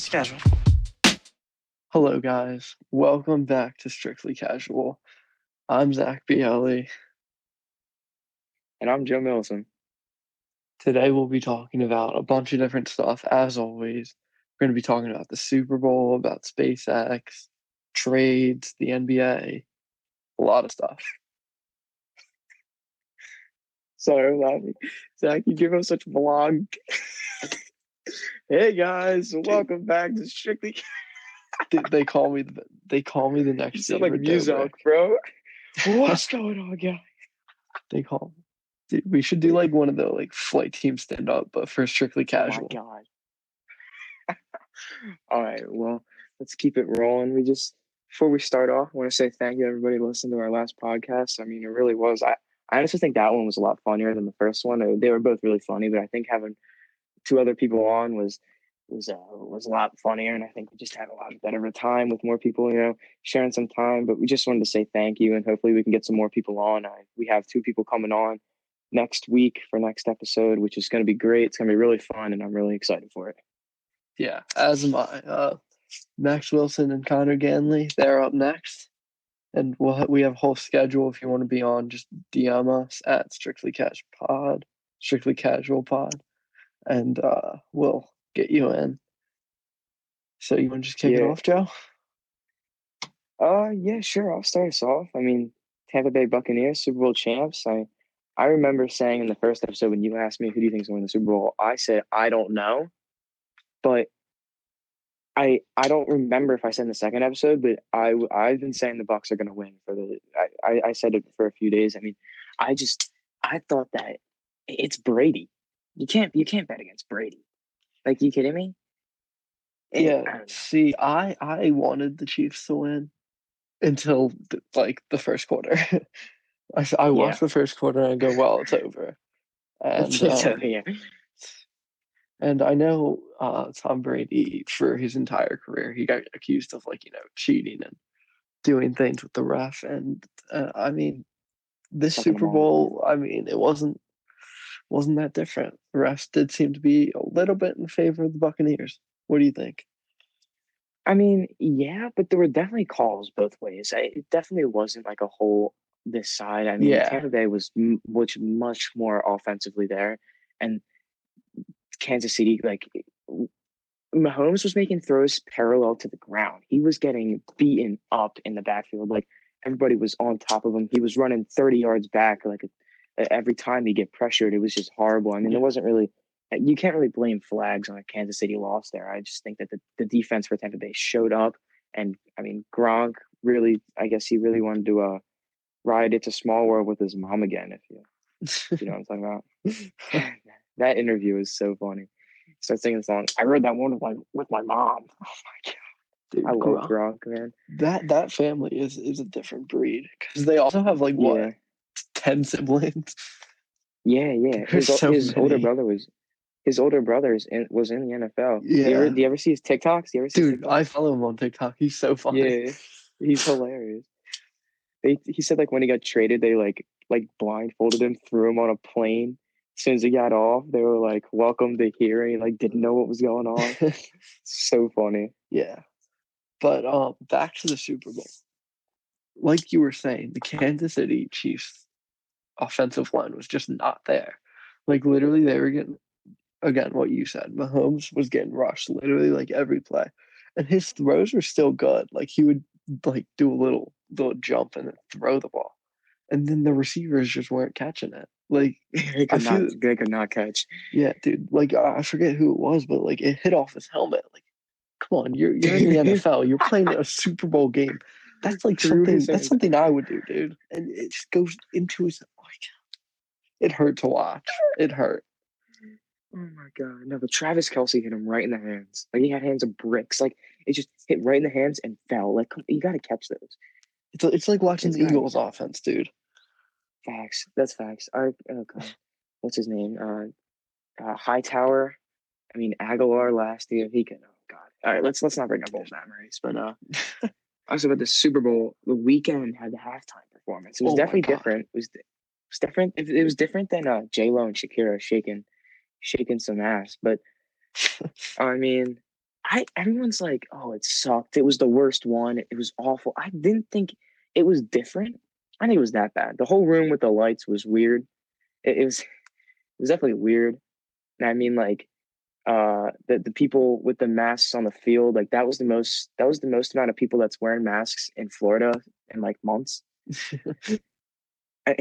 Just casual. Hello, guys. Welcome back to Strictly Casual. I'm Zach Bielli. And I'm Joe Milson. Today, we'll be talking about a bunch of different stuff, as always. We're going to be talking about the Super Bowl, about SpaceX, trades, the NBA, a lot of stuff. Sorry, I'm laughing. Zach, you give us such a vlog. Hey guys, welcome back to Strictly. They, they call me the, they call me the next You sound like music, bro. What's going on, guys? They call me. Dude, we should do like one of the like flight team stand up, but for strictly Oh my god. All right, well, let's keep it rolling. We just before we start off, I want to say thank you everybody who listened to our last podcast. I mean, it really was. I, I honestly think that one was a lot funnier than the first one. They were both really funny, but I think having two other people on was was uh, was a lot funnier, and I think we just had a lot better of a time with more people, you know, sharing some time. But we just wanted to say thank you, and hopefully we can get some more people on. I, we have two people coming on next week for next episode, which is going to be great. It's going to be really fun, and I'm really excited for it. Yeah, as am I. Uh, Max Wilson and Connor Ganley, they're up next. And we'll ha- we have a whole schedule. If you want to be on, just DM us at Strictly Cash Pod, Strictly Casual Pod, and uh, we'll get you in. So you want to just kick it off, Joe? Uh, yeah, sure. I'll start us off. I mean, Tampa Bay Buccaneers, Super Bowl champs. I I remember saying in the first episode when you asked me who do you think is going to win the Super Bowl, I said I don't know, but I I don't remember if I said in the second episode, but I I've been saying the Bucks are going to win for the. I, I I said it for a few days. I mean, I just I thought that it's Brady. You can't you can't bet against Brady. Like you kidding me? I Yeah. don't. See, I I wanted the Chiefs to win until the, like the first quarter. I I watched the first quarter and go, well, it's over. And So, um, yeah. And I know uh, Tom Brady for his entire career, he got accused of like you know cheating and doing things with the ref. And uh, I mean, this 'em Super. Bowl, I mean, it wasn't wasn't that different. The refs did seem to be a little bit in favor of the Buccaneers. What do you think? I mean, yeah, but there were definitely calls both ways. I, it definitely wasn't like a whole this side. I mean, Yeah. Tampa Bay was m- much much more offensively there, and Kansas City like Mahomes was making throws parallel to the ground. He was getting beaten up in the backfield. Like everybody was on top of him. He was running thirty yards back. Like every time he get pressured, it was just horrible. I mean, Yeah. there wasn't really you can't really blame flags on a Kansas City loss there. I just think that the, the defense for Tampa Bay showed up. And I mean, Gronk really, I guess he really wanted to uh, ride It's a Small World with his mom again, if you, if you know what I'm talking about. that interview is so funny. He starts singing the song. I heard that one with my, with my mom. Oh my Dude, God. I love Gronk- Gronk, man. that that family is is a different breed because they also have like what Yeah. Ten siblings. Yeah, yeah. His, so his older brother was his older brother is in, was in the NFL. Do you, ever, Yeah. do you ever see his TikToks? Do you ever see Dude, TikToks? I follow him on TikTok. He's so funny. Yeah, he's hilarious. They he said like when he got traded, they like like blindfolded him, threw him on a plane. As soon as he got off, they were like, "Welcome to here," and he like didn't know what was going on. so funny. Yeah. But um back to the Super Bowl. Like you were saying, the Kansas City Chiefs offensive line was just not there. Like literally they were getting again what you said. Mahomes was getting rushed literally like every play. And his throws were still good. Like he would like do a little little jump and then throw the ball. And then the receivers just weren't catching it. Like they could not. They could not catch. yeah, dude. Like I I forget who it was, but like it hit off his helmet. Like, come on, you're you're in the NFL. You're playing a Super Bowl game. That's like something. That's something I would do, dude. And it just goes into his like. It hurt to watch. It hurt. Oh my god! No, but Travis Kelce hit him right in the hands. Like he had hands of bricks. Like it just hit right in the hands and fell. Like you got to catch those. It's it's like watching It's the. Eagles offense, dude. Facts. That's facts. Our oh god, what's his name? Uh, uh, Hightower. I mean Aguilar last year. He can. Oh god. All right, let's let's not bring up old memories. But uh, also about the Super Bowl, the Weeknd had the halftime performance. It was Oh definitely different. It was it was different. It, it was different than uh J Lo and Shakira shaking shaking some ass. But I mean, I everyone's like, oh, it sucked. It was the worst one. It was awful. I didn't think it was different. I think it was that bad. The whole room with the lights was weird. It, it was it was definitely weird. And I mean like uh the, the people with the masks on the field, like that was the most that was the most amount of people that's wearing masks in Florida in like months. I,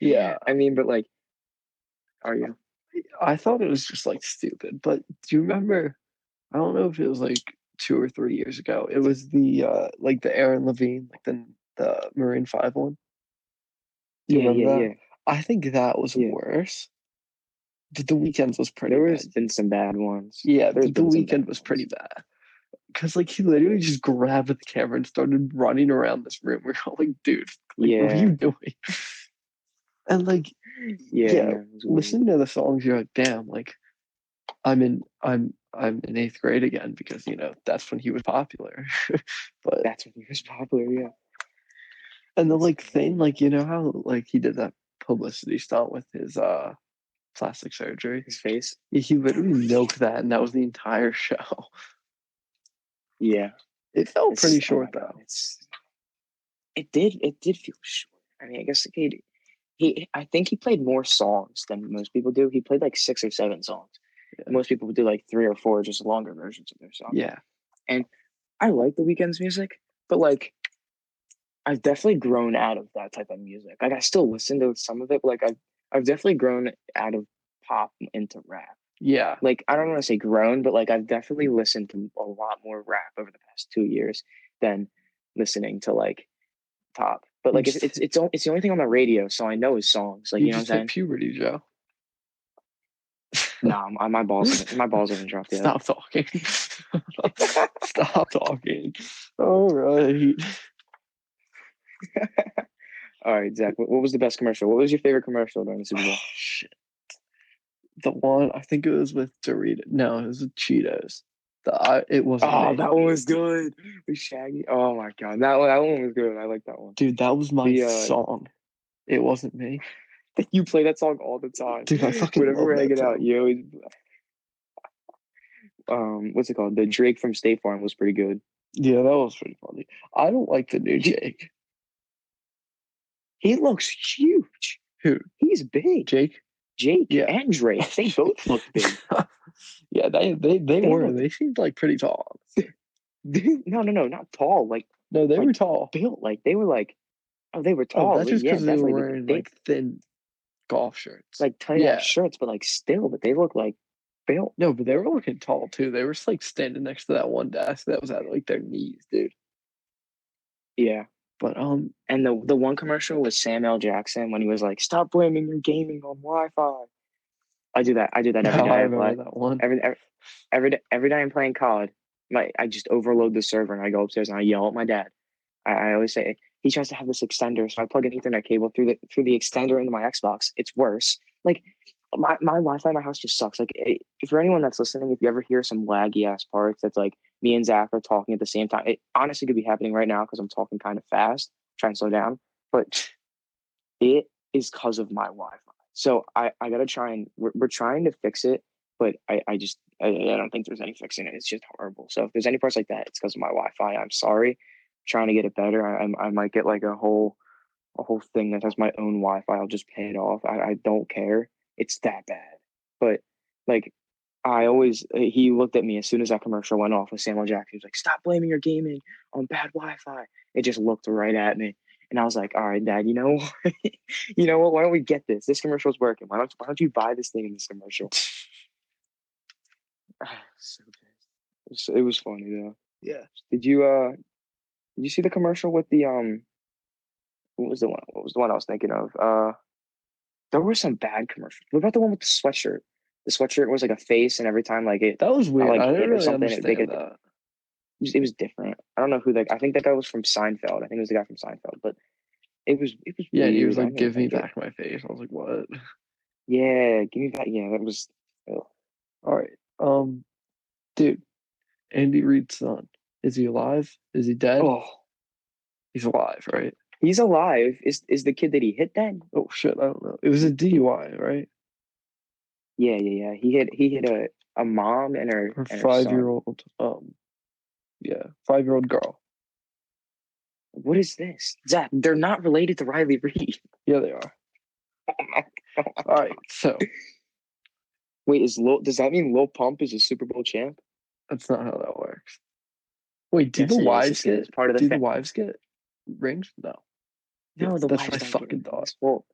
yeah, I mean, but like are you? I thought it was just like stupid. But do you remember? I don't know if it was like two or three years ago. It was the uh like the Adam Levine, like the the Maroon Five one. Do you Yeah, remember yeah, that? yeah. I think that was Yeah. worse. But the Weeknd's was pretty There has been some bad ones. Yeah, There's the, the Weeknd was pretty bad. Cause like he literally just grabbed the camera and started running around this room. We're all like, dude, like, what are you doing? And like Yeah, Yeah, no, it was weird. listening to the songs, you're like, damn, like I'm in I'm I'm in eighth grade again because you know that's when he was popular. but That's when he was popular. Yeah. and the like thing, like you know how like he did that publicity stunt with his uh plastic surgery. His face. He literally milked that, and that was the entire show. Yeah. It felt It's- pretty oh short God, though. It's. It did. It did feel short. I mean, I guess he, he. I think he played more songs than most people do. He played like six or seven songs. Yeah. Most people would do like three or four, just longer versions of their songs. Yeah, and I like the Weeknd's music, but like I've definitely grown out of that type of music. Like I still listen to some of it, but like I've I've definitely grown out of pop into rap. yeah, Like I don't want to say grown, but like I've definitely listened to a lot more rap over the past two years than listening to like pop. But like it's it's it's, it's the only thing on the radio, so I know his songs. Like you, you, know what I'm saying? puberty, Joe. No, my, my balls my balls haven't dropped yet. Stop talking. Stop talking. All right. All right, Zach. What, was the best commercial? What was your favorite commercial during the Super Bowl? Oh, shit. The one I think it was with Doritos. No, it was with Cheetos. The I, it wasn't. Oh, that one was good. With Shaggy. Oh my god, that one that one was good. I like that one. Dude, that was my The, uh, song. It wasn't me. You play that song all the time. Dude, I fucking Whenever we're hanging out, you always. Um, what's it called? The Drake from State Farm was pretty good. Yeah, that was pretty funny. I don't like the new Jake. He looks huge. Who? He's big. Jake? Jake Yeah. and Drake. They both look big. yeah, they they they They were. look- They seemed like pretty tall. No, no, no, not tall. Like No, they Like, were tall. built. Like they were like, oh, they were Oh, tall. that's just yeah, because they were wearing They- like thin golf shirts. like tight yeah. shirts, but like still, but they look like built. no, but they were looking tall too. They were just like standing next to that one desk that was at like their knees, dude. Yeah. But um, And the the one commercial was Sam L. Jackson when he was like, "Stop blaming your gaming on Wi-Fi." I do that. I do that every no, day. I remember that one. Every every every day, every day I'm playing COD. My I just overload the server and I go upstairs and I yell at my dad. I, I always say he tries to have this extender, so I plug an Ethernet cable through the through the extender into my Xbox. It's worse. Like my, my Wi-Fi in my house just sucks. Like it, for anyone that's listening, if you ever hear some laggy ass parts, that's like me and Zach are talking at the same time. It honestly could be happening right now because I'm talking kind of fast, trying to slow down. But it is because of my Wi-Fi. So I, I gotta try and we're, we're trying to fix it, but I, I just I, I don't think there's any fixing it. It's just horrible. So if there's any parts like that, it's because of my Wi-Fi. I'm sorry. trying to get it better. I, I I might get like a whole a whole thing that has my own Wi-Fi. I'll just pay it off. I, I don't care. It's that bad. But like I always he looked at me as soon as that commercial went off with Samuel Jackson. He was like, "Stop blaming your gaming on bad Wi-Fi." It just looked right at me, and I was like, "All right, Dad. You know, what? you know what? Why don't we get this? This commercial's working. Why don't Why don't you buy this thing in this commercial?" so pissed. It was, it was funny though. Yeah. Did you uh? Did you see the commercial with the um? What was the one? What was the one I was thinking of? Uh, there were some bad commercials. What about the one with the sweatshirt? The sweatshirt was like a face, and every time like it, That was weird. like, I didn't really something, it- they understand could- that. it was, it was different. I don't know who that. I think that guy was from Seinfeld. I think it was the guy from Seinfeld, but it was it was. Yeah, and he was like, "Give me like it. back my face." I was like, "What?" Yeah, give me that. Yeah, that was. ugh. All right, um, dude, Andy Reid's son. Is he alive? Is he dead? Oh, He's alive, right? he's alive. Is is the kid that he hit then? Oh shit, I don't know. It was a DUI, right? Yeah, yeah, yeah. He hit he hit a a mom and her, Her and five year old, um, yeah, five year old girl. What is this, Zach? They're not related to Riley Reid. Yeah, they are. All right, so Wait, is Lil? Does that mean Lil Pump is a Super Bowl champ? that's not how that works. Wait, do Yes, the wives get part of the do the wives get rings? No. No, the that's wives don't fucking thought. Well,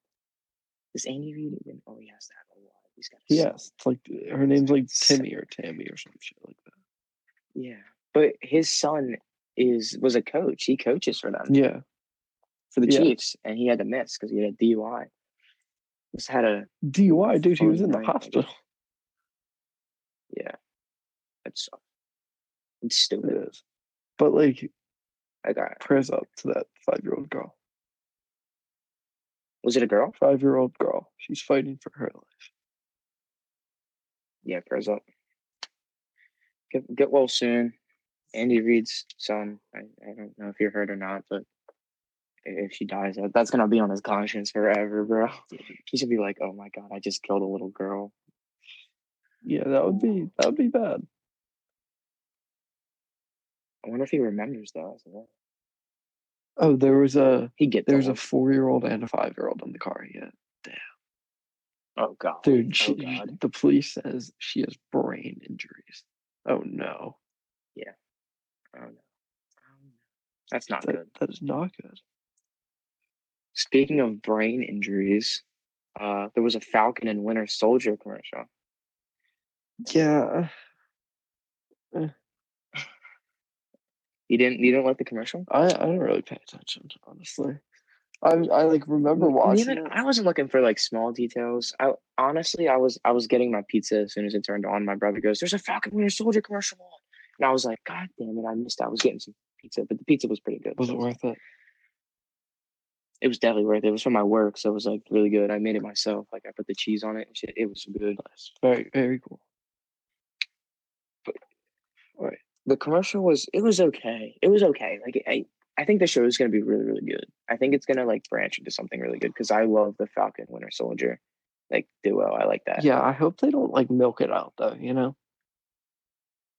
does Andy Reid even? Oh, he has to have a wife. He's got. Yes, it's like her name's like Timmy or Tammy or some shit like that. Yeah, but his son is was a coach. He coaches for them Yeah, for the yeah. Chiefs, and he had to miss because he had a DUI. Just had a DUI, dude. He was in the Fun night, I hospital. yeah. That's it's stupid. is, but like, I got. prayers up to that five year old girl. Was it a girl? Five year old girl. She's fighting for her life. Yeah, prayers up. Get get well soon. Andy Reid's son. I, I don't know if you heard or not, but if she dies, that- that's gonna be on his conscience forever, bro. He should be like, "Oh my god, I just killed a little girl." Yeah, that would be that would be bad. I wonder if he remembers that. Oh, there was a He get there's a four year old and a five year old in the car. Yeah, oh god, dude. Oh She, god. the police says she has brain injuries. Oh no, Yeah. Oh, no. Oh, no. That's not that, good. that is not good. Speaking of brain injuries, uh, there was a Falcon and Winter Soldier commercial. Yeah, You didn't you didn't like the commercial? I I don't really pay attention honestly. I I like remember watching neither- it. I wasn't looking for like small details. I honestly, I was I was getting my pizza as soon as it turned on. My brother goes, "There's a Falcon Winter Soldier commercial on," and I was like, "God damn it, I missed. I was getting some pizza, but the pizza was pretty good. Was so it worth it? It was definitely worth it. It was from my work, so it was like really good. I made it myself. Like I put the cheese on it and shit. It was good. Nice, very very cool. But the commercial was it was okay. It was okay. Like I I think the show is gonna be really really good. I think it's gonna like branch into something really good because I love the Falcon Winter Soldier like duo. I like that. Yeah, I hope they don't like milk it out though. You know,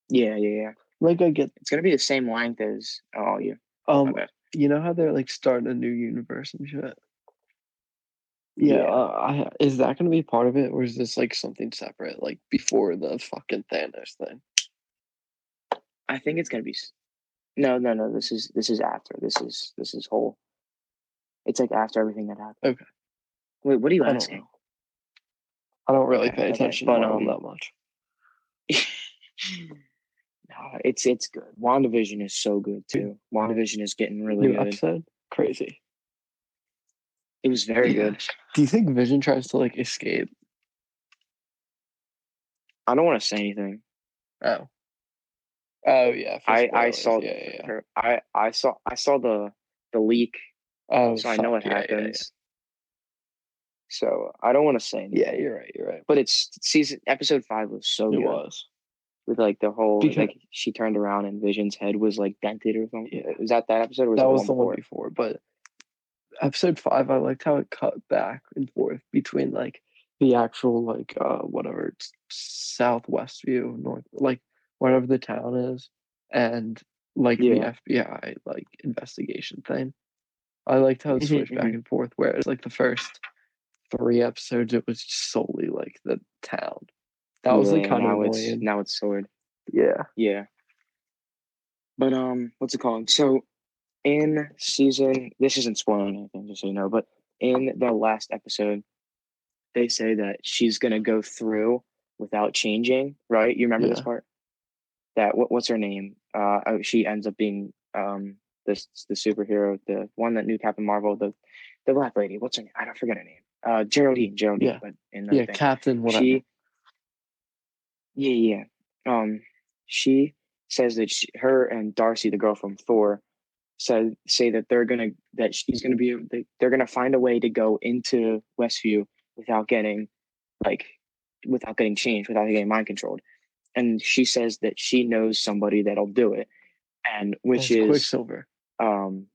yeah, yeah, yeah. like I get It's gonna be the same length as oh you. um you know how they're like starting a new universe and shit. Yeah, Yeah. Uh, I, is that going to be part of it, or is this like something separate, like before the fucking Thanos thing? I think it's gonna be. No, no, no. This is this is after. This is this is whole. It's like after everything that happened. Okay. Wait, what are you I don't asking? I don't really Okay, pay okay, attention but, to Marvel um, that much. no, it's it's good. WandaVision is so good too. WandaVision is getting really New good. episode, crazy. It was very Yeah. good. Do you think Vision tries to like escape? I don't want to say anything. Oh, oh yeah. I I saw Yeah, yeah, yeah. I I saw I saw the the leak, Oh, so I know what fuck, yeah, yeah, yeah. happens. So I don't want to say anything. Yeah, you're right. You're right. But it's season episode five was so It good. was. with like the whole Because- like she turned around and Vision's head was like dented or something. Yeah. Was that that episode? Or was that it was the before? one before, but episode five, I liked how it cut back and forth between like the actual like uh whatever it's southwest view, north like whatever the town is, and like Yeah. the FBI like investigation thing. I liked how it Mhm, switched back mhm. and forth. Whereas like the first three episodes, it was solely like the town. That was like Yeah, kind of now it's annoying. now it's sword. Yeah. Yeah. But um, what's it called? So in season, this isn't spoiling anything, just so you know. But in the last episode, they say that she's gonna go through without changing. Right? You remember this part? That what, what's her name? Uh, oh, she ends up being um this the superhero, the one that knew Captain Marvel, the the black lady. What's her name? I don't forget her name. Uh, Geraldine. Geraldine. Yeah. But in the Yeah, thing Captain whatever. she yeah yeah um she says that she, her and darcy the girl from thor said say that they're gonna that she's gonna be they, they're gonna find a way to go into westview without getting like without getting changed without getting mind controlled and she says that she knows somebody that'll do it and which is Quicksilver. um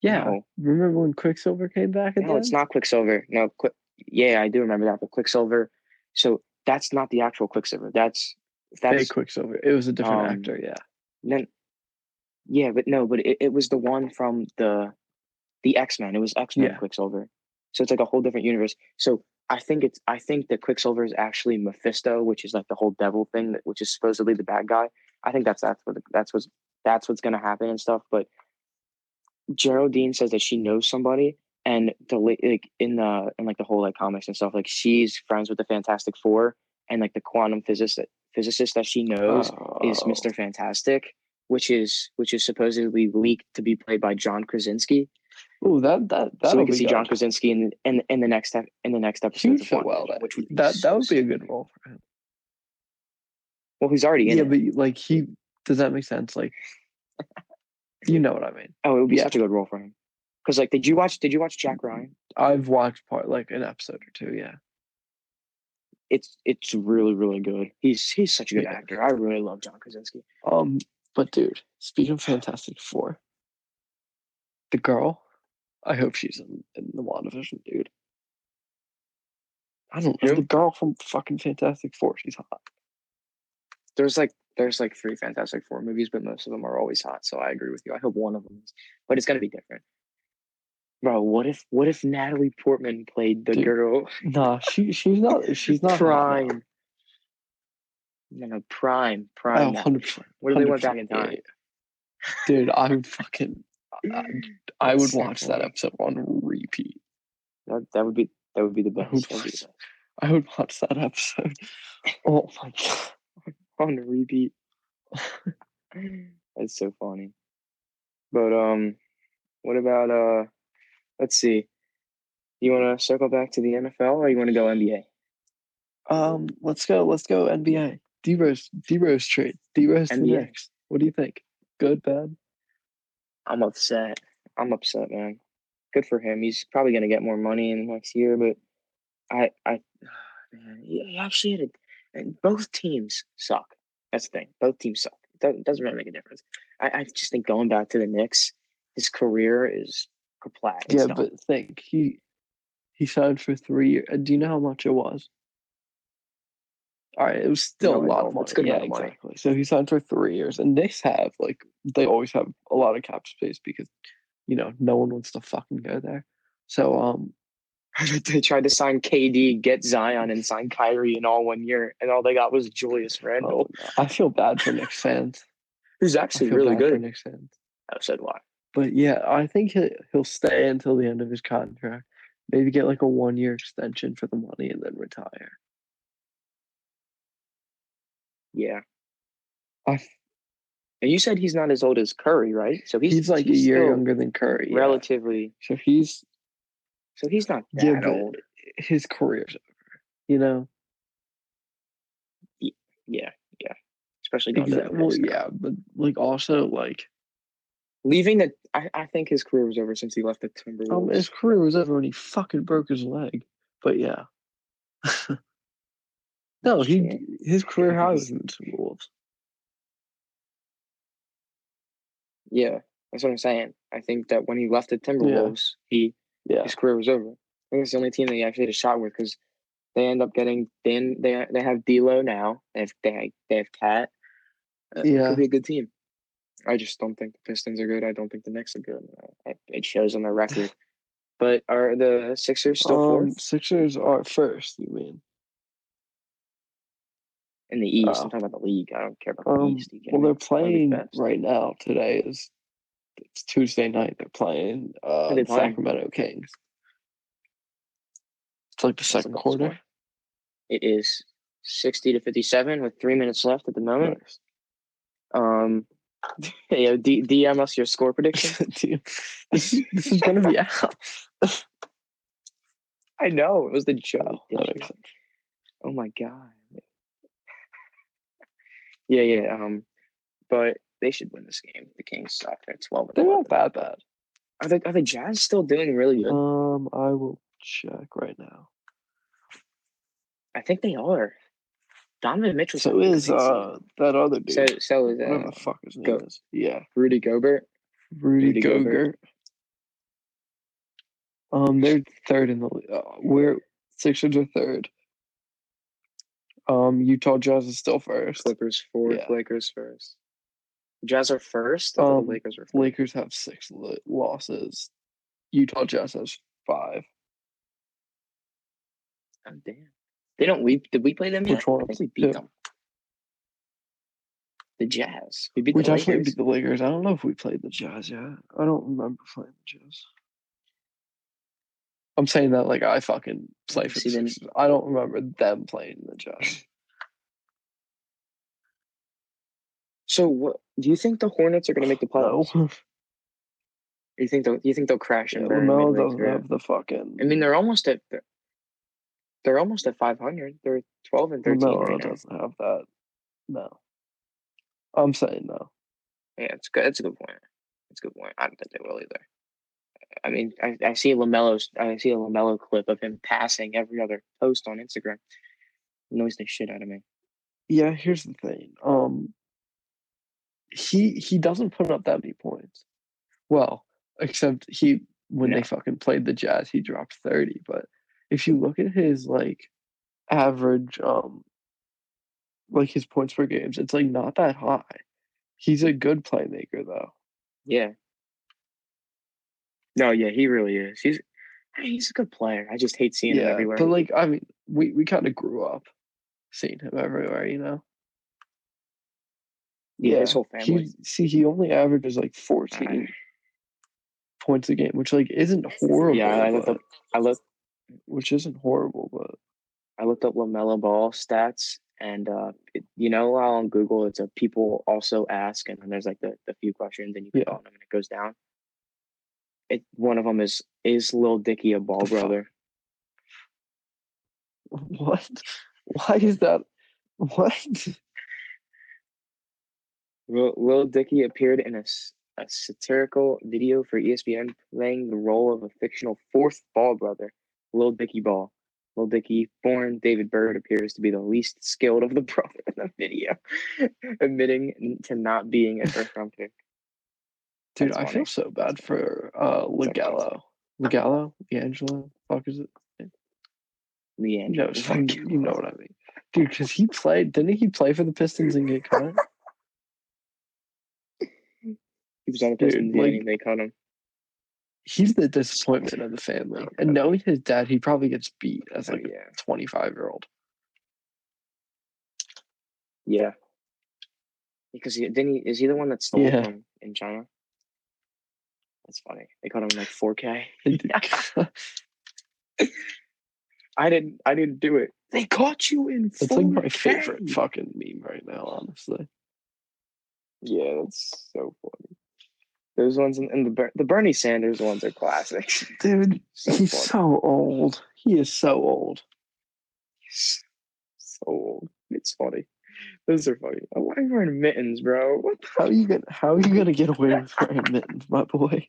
Yeah. no, Remember when Quicksilver came back no it's not quicksilver no quick yeah i do remember that but quicksilver so that's not the actual Quicksilver. That's that's Quicksilver. It was a different um, actor. Yeah. then yeah, but no, but it, it was the one from the the X Men. It was X Men Yeah. Quicksilver. So it's like a whole different universe. So I think it's I think that Quicksilver is actually Mephisto, which is like the whole devil thing, that, which is supposedly the bad guy. I think that's that's what that's what's that's what's gonna happen and stuff. But Geraldine says that she knows somebody, and the like in the in like the whole like comics and stuff, like she's friends with the Fantastic Four, and like the quantum physicist physicist that she knows is Oh. Mr. Fantastic, which is which is supposedly leaked to be played by John Krasinski. Oh, that that so we can be see John. Krasinski in in in the next in the next episode. would of fit well. That which would that, that would be a good role for him. Well, he's already in Yeah, it. but like he does that make sense? Like, you know what I mean? oh, it would be yeah. such a good role for him. Because like, did you watch? Did you watch Jack Ryan? I've watched part like an episode or two. Yeah. It's it's really really good. He's he's such a good Yeah. actor. I really love John Krasinski. Um, but dude, speaking of Fantastic Four, the girl, I hope she's in, in the WandaVision, dude. I don't know. The girl from fucking Fantastic Four, she's hot. There's like there's like three Fantastic Four movies, but most of them are always hot. So I agree with you. I hope one of them is, but it's gonna be different. Bro, what if what if Natalie Portman played the Dude, girl Nah, she she's not she's not prime? No, no, prime, prime. Oh, Natalie 100%. What if they went back in time? Dude, I'm fucking I, I would watch that episode on repeat. That, that would be that would be the best. That would watch. I would watch that episode. Oh my god. on repeat. That's so funny. But um, what about uh? Let's see. You want to circle back to the NFL, or you want to go NBA? Um, let's go. Let's go NBA. D Rose, D Rose trade. D Rose to the Knicks. What do you think? Good, bad? I'm upset. I'm upset, man. Good for him. He's probably gonna get more money in next year, but I, I, man, he actually had a. And both teams suck. That's the thing. Both teams suck. It doesn't, really make a difference. I, I just think going back to the Knicks, his career is. It's yeah, but think he he signed for three years. Uh, do you know how much it was? All right, it was still No, a lot of money. Good yeah, amount of money. exactly. So he signed for three years, and Knicks have like they always have a lot of cap space because you know no one wants to fucking go there. So um, they tried to sign KD, get Zion, and sign Kyrie in all one year, and all they got was Julius Randle, oh, I feel bad for Knicks fans. who's actually really bad for good. Knicks fans. I said why? But yeah, I think he'll, he'll stay until the end of his contract. Maybe get like a one year extension for the money and then retire. Yeah. I, And you said he's not as old as Curry, right? So he's he's, like a year younger than Curry. yeah. relatively. So he's So he's not that yeah, old. his career's over. You know, Yeah, yeah. Especially going Exa- to well, yeah, but like also like Leaving the, I, I think his career was over since he left the Timberwolves. um, his career was over when he fucking broke his leg. But yeah, no, he his career has in the Timberwolves. yeah, that's what I'm saying. I think that when he left the Timberwolves, he Yeah, his career was over. I think it's the only team that he actually had a shot with because they end up getting then they they have D'Lo now. They have they they have KAT. Uh, It Yeah. could be a good team. I just don't think the Pistons are good. I don't think the Knicks are good. It, it shows on their record. But are the Sixers still um, fourth Sixers are first. You mean? In the East? oh. I'm talking about the league. I don't care about Um, the East. You well, they're? The playing right now. Today is it's Tuesday night. They're playing uh, they playing? Sacramento Kings. It's like the second quarter. score. It is sixty to fifty-seven with three minutes left at the moment. Nice. Um, yeah, D- DM us your score prediction. Dude, this, is- this is gonna be out. I know it was the joke. Oh, that makes sense. Oh my god. Yeah, yeah. Um, but they should win this game. The Kings suck. They're twelve. They're not that bad. Are the Are the Jazz still doing really good? Um, I will check right now. I think they are. Donovan Mitchell. So is uh that other dude? so so is whatever uh, the fuck his name Go- is. Yeah, Rudy Gobert. Rudy, Rudy Gobert. Gobert. Um, they're third in the league. Uh, we're Sixers are third. Um, Utah Jazz is still first. Clippers fourth, Yeah. Lakers first. Jazz are first. Um, the Lakers are first. Lakers have six li- losses. Utah Jazz has five. Oh, damn. They don't. We did we play them yet? Which one? I think we beat Yeah. them. The Jazz. We beat We the definitely Lakers. beat the Lakers. I don't know if we played the Jazz yet. I don't remember playing the Jazz. I'm saying that like I fucking play for the See, then- Sixers. I don't remember them playing the Jazz. So what? Do you think the Hornets are going to make the No, playoffs? You think they'll? You think they'll crash and burn? Lamelo midway through? have the fucking. I mean, they're almost at. They're, they're almost at 500. They're 12 and 13 Lamelo right now. doesn't have that. No, I'm saying no. Yeah, it's good. That's a good point. That's a good point. I don't think they will either. I mean, I, I see Lamelo's. I see a Lamelo clip of him passing every other post on Instagram. Annoys the shit out of me. Yeah, here's the thing. Um, he he doesn't put up that many points. Well, except he when No. they fucking played the Jazz, he dropped thirty. But if you look at his like average, um, like his points per games, it's like not that high. He's a good playmaker though. Yeah. No, yeah, he really is. He's he's a good player. I just hate seeing him everywhere. but like I mean, we we kind of grew up seeing him everywhere, you know. yeah, his whole family. He see he only averages like fourteen points a game, which like isn't horrible. yeah, I looked up. I looked. which isn't horrible, but I looked up LaMelo Ball stats, and uh, it, you know how on Google it's a people also ask, and then there's like the, the few questions, and you click Yeah. on them, and it goes down. It one of them is is Lil Dicky a ball brother? what? Why is that? What? Lil, Lil Dicky appeared in a, a satirical video for ESPN playing the role of a fictional fourth ball brother, Lil Dicky Ball. Lil Dicky, born David Burd, appears to be the least skilled of the brother in the video, admitting to not being a first round pick. Dude, That's I funny. feel so bad for uh Legallo. Legallo? D'Angelo? Fuck is it? Know, fuck you know what I mean. Dude, because he played, didn't he play for the Pistons and get cut? He was on the Dude, Pistons, yeah, like- and they cut him. He's the disappointment of the family. And knowing his dad, he probably gets beat as Oh, yeah, a 25 year old. yeah. Because he, didn't he? Is he the one that stole Yeah. from in China? That's funny. They caught him in like 4K. I didn't. I didn't do it. They caught you in. 4K. It's like my favorite fucking meme right now, honestly. Yeah, that's so funny. Those ones in, in the the Bernie Sanders ones are classics. Dude, So he's funny. so old. He is so old. so old. It's funny. Those are funny. Oh, why are you wearing mittens, bro? What the How you gonna how are you gonna get away with wearing mittens, my boy?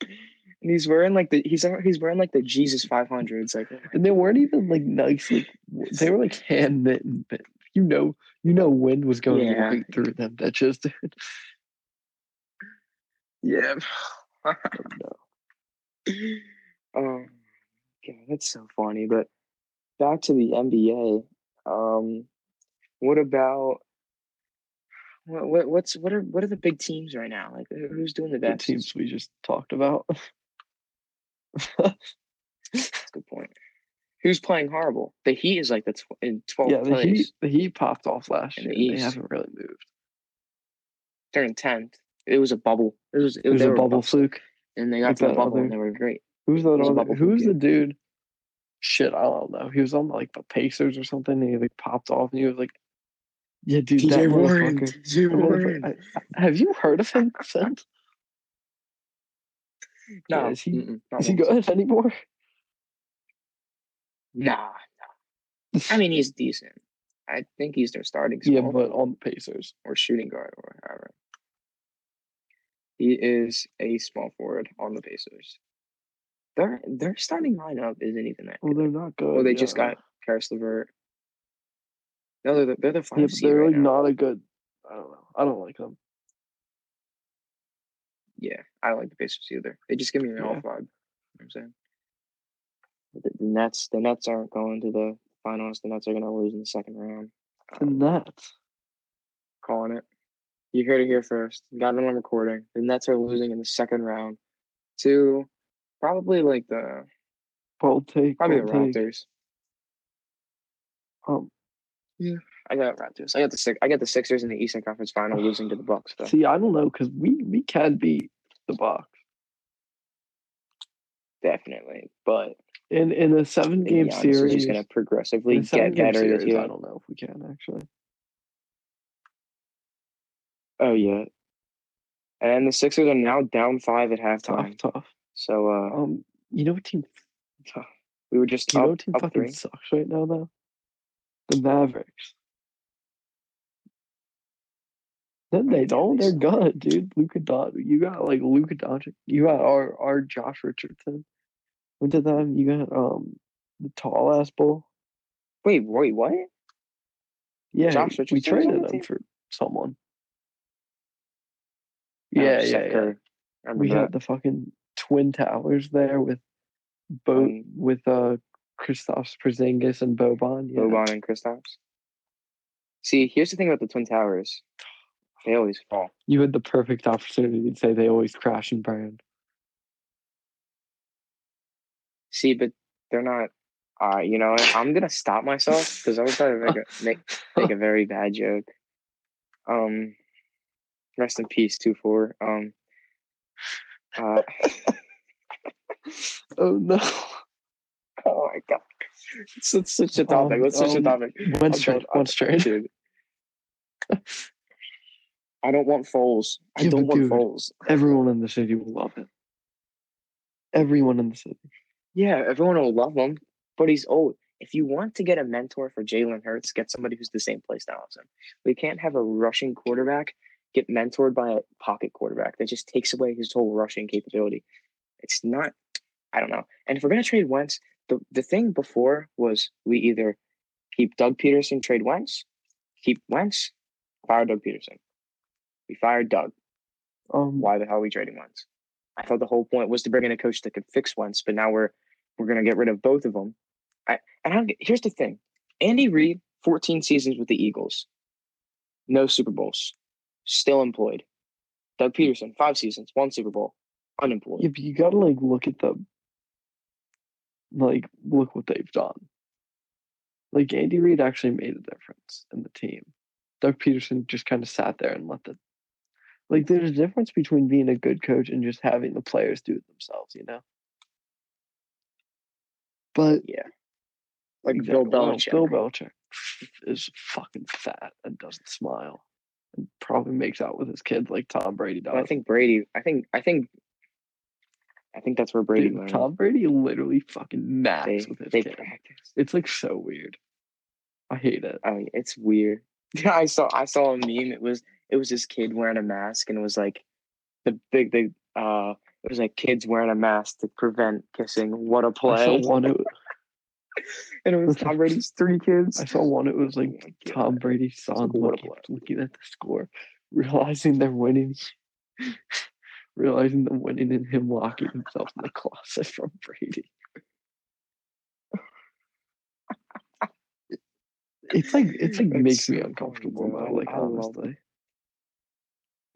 And he's wearing like the he's he's wearing like the Jesus 500s. Like And they weren't even like nice, like they were like hand knitted mittens. You know, you know, wind was going Yeah. right through them. That just dude. yeah. no. Oh, God, that's so funny. But back to the NBA. Um, what about what, what what's what are what are the big teams right now? Like who's doing the The teams we just talked about. That's a good point. Who's playing horrible? The Heat is like the tw- in 12th yeah, the place. heat the heat popped off last year. the they haven't really moved. They're in 10th. It was a bubble. It was it, was a bubble fluke. and they got to the bubble other- and they were great. Who's that was a other? bubble Who's the dude? Shit, I don't know. He was on like the Pacers or something. And he like popped off, and he was like, "Yeah, dude, that motherfucker." TJ motherfucker- I- have you heard of him since? No, Yeah, is he- Is he good anymore? Nah, nah. I mean, he's decent. I think he's their starting yeah, but on the Pacers. or shooting guard or however. He is a small forward on the Pacers. Their their starting lineup isn't even that Well, good. they're not good. Well, they just got Caris LeVert. No, they're the, they're the five seed they're right like now. not a good. I don't know. I don't like them. Yeah, I don't like the Pacers either. They just give me an Yeah. off vibe. You know what I'm saying? The, the Nets, the Nets aren't going to the finals. The Nets are gonna lose in the second round. The um, Nets. Calling it. You heard it here first. Got it on recording. The Nets are losing in the second round to probably like the Bold take. probably the take. Raptors. Um, Um, I got Raptors. I got the six. I got the Sixers in the Eastern Conference Final losing to the Bucks. Though. see, I don't know because we we can beat the Bucks Definitely, but in in a seven game Giannis series. he's gonna progressively get better this series, I don't know if we can actually. Oh yeah. And the Sixers are now down five at halftime. tough. So uh, Um, you know what team? we were just You know what team up fucking three. sucks right now though? The Mavericks. Then they don't. They're good, dude. Luka Don. You got like Luka Doncic. You got our our Josh Richardson. Went to them. You got um the tall ass bull. Wait, wait, what? Yeah, Josh we traded them team? for someone. Yeah, yeah, yeah. We remember had the fucking twin towers there with Bo Um, with uh Kristaps Porzingis and Boban. Yeah. Boban and Kristaps. See, here's the thing about the Twin Towers. They always fall. You had the perfect opportunity to say they always crash and burn. See, but they're not. Uh, you know. I'm gonna stop myself because I was trying to make a make make a very bad joke. Um, rest in peace, two four. Um, uh, Oh no. Oh my god, it's, it's such a topic. Um, switch the um, topic. I'm straight. done. One I'm- straight. dude. I don't want Foles. I Yeah, don't want dude, Foles. Everyone in the city will love it. Everyone in the city. Yeah, everyone will love him, but he's old. If you want to get a mentor for Jalen Hurts, get somebody who's the same play style as him. We can't have a rushing quarterback get mentored by a pocket quarterback that just takes away his whole rushing capability. It's not, I don't know. And if we're gonna trade Wentz, the, the thing before was we either keep Doug Pederson, trade Wentz, keep Wentz, fire Doug Pederson. We fired Doug. Um, Why the hell are we trading Wentz? I thought the whole point was to bring in a coach that could fix Wentz, but now we're we're gonna get rid of both of them. I and I get, here's the thing: Andy Reid, 14 seasons with the Eagles, no Super Bowls, still employed. Doug Pederson, five seasons, one Super Bowl, unemployed. yeah, but you gotta like look at the like look what they've done. Like Andy Reid actually made a difference in the team. Doug Pederson just kind of sat there and let the like there's a difference between being a good coach and just having the players do it themselves, you know. But Yeah, like Exactly. Bill Belichick. Bill Belichick is fucking fat and doesn't smile, and probably makes out with his kids like Tom Brady does. I think Brady. I think. I think. I think that's where Brady Dude, learned. Tom Brady literally fucking naps they with his they kids. practice. It's like so weird. I hate it. I mean, it's weird. Yeah, I saw I saw a meme. It was it was this kid wearing a mask, and it was like the big big. Uh, it was like kids wearing a mask to prevent kissing. What a play! saw one. It, and it was Tom Brady's three kids. I saw one. It was Oh like. Tom Brady's son like, what a looking, play. looking at the score, realizing they're winning, realizing they're winning, and him locking himself in the closet from Brady. It's like it's like It's makes me so funny, uncomfortable. Like honestly,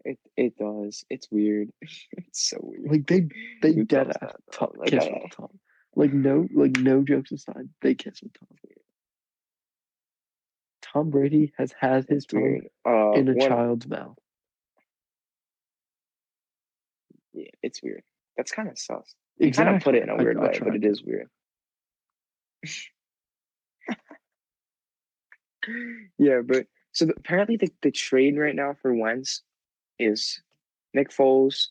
It it does. It's weird. it's so weird. like they they Who dead ass Tom. Like, kiss with Tom. Like no like no jokes aside, they kiss with Tom. Tom Brady has had his tongue. Uh, in a child's mouth. Yeah, it's weird. That's kind of sus. You kind of put it in a weird I way, but tried it is weird. yeah, but so the, apparently the, the trade right now for Wentz is Nick Foles,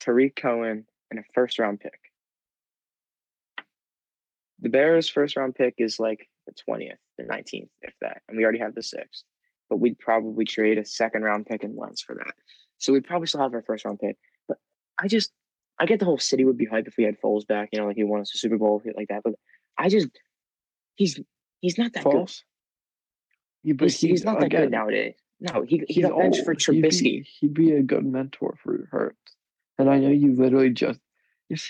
Tarik Cohen, and a first round pick. The Bears' first round pick is like the 20th, the 19th, if that. And we already have the sixth. But we'd probably trade a second round pick and Wentz for that. So we'd probably still have our first round pick. I just, I get the whole city would be hyped if we had Foles back, you know, like he won us a Super Bowl, like that. But I just, he's he's not that. Yeah, good. but He's, he's not that again, good nowadays. No, he he he's got benched for old. He'd be- Trubisky. He'd be, a good mentor for Hurts. And I know you literally just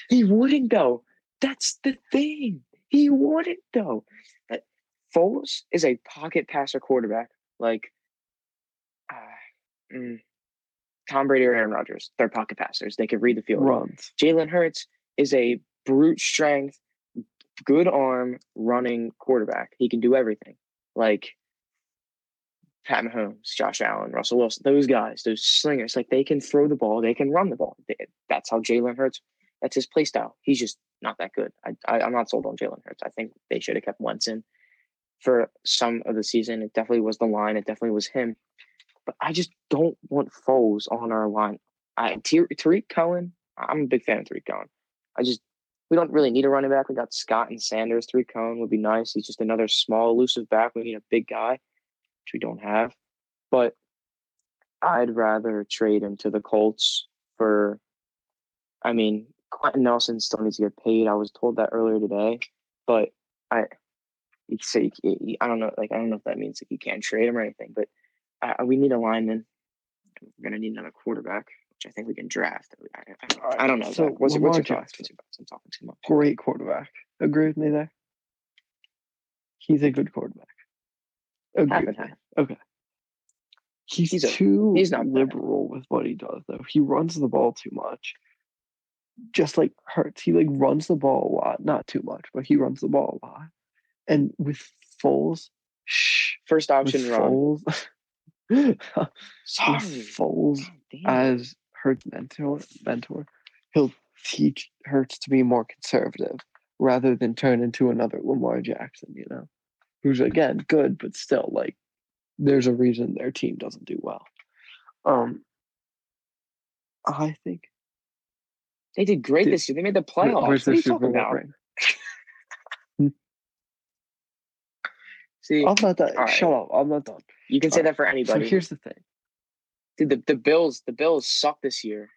He wouldn't though. That's the thing. He wouldn't though. Foles is a pocket passer quarterback, like uh, mm, Tom Brady or Aaron Rodgers. They're pocket passers. They can read the field. Runs. Jalen Hurts is a brute strength, good arm running quarterback. He can do everything. Like Pat Mahomes, Josh Allen, Russell Wilson, those guys, those slingers, like they can throw the ball, they can run the ball. They, that's how Jalen Hurts. That's his play style. He's just not that good. I, I am not sold on Jalen Hurts. I think they should have kept Wentz in for some of the season. It definitely was the line. It definitely was him. But I just don't want Foles on our line. I Tarik Cohen. I'm a big fan of Tarik Cohen. I just we don't really need a running back. We got Scott and Sanders. Tarik Cohen would be nice. He's just another small, elusive back. We need a big guy, which we don't have. But I'd rather trade him to the Colts for. I mean, Quenton Nelson still needs to get paid. I was told that earlier today, but I, you say I don't know. Like I don't know if that means like you can't trade him or anything. But We need a lineman. We're gonna need another quarterback which I think we can draft. I, I, I don't know. So what's, what's, your thoughts? What's your thoughts? I'm talking too much. Great quarterback. Agree with me there. He's a good quarterback. Agree with me. Okay. He's, he's a, too he's not liberal bad. with what he does, though. He runs the ball too much. Just like Hurts, he like runs the ball a lot. Not too much, but he runs the ball a lot. And with Foles, shh, first option Foles, Sorry. Foles as Hurts mentor mentor, he'll teach Hurts to be more conservative rather than turn into another Lamar Jackson, you know, who's again good, but still like there's a reason their team doesn't do well. Um, I think they did great did, this year. They made the playoffs. Where's what are you talking about? Hmm? See, I'm not done. Right. Shut up. I'm not done. You can say uh, that for anybody. So here's the thing. Dude, the, the Bills, the Bills suck this year.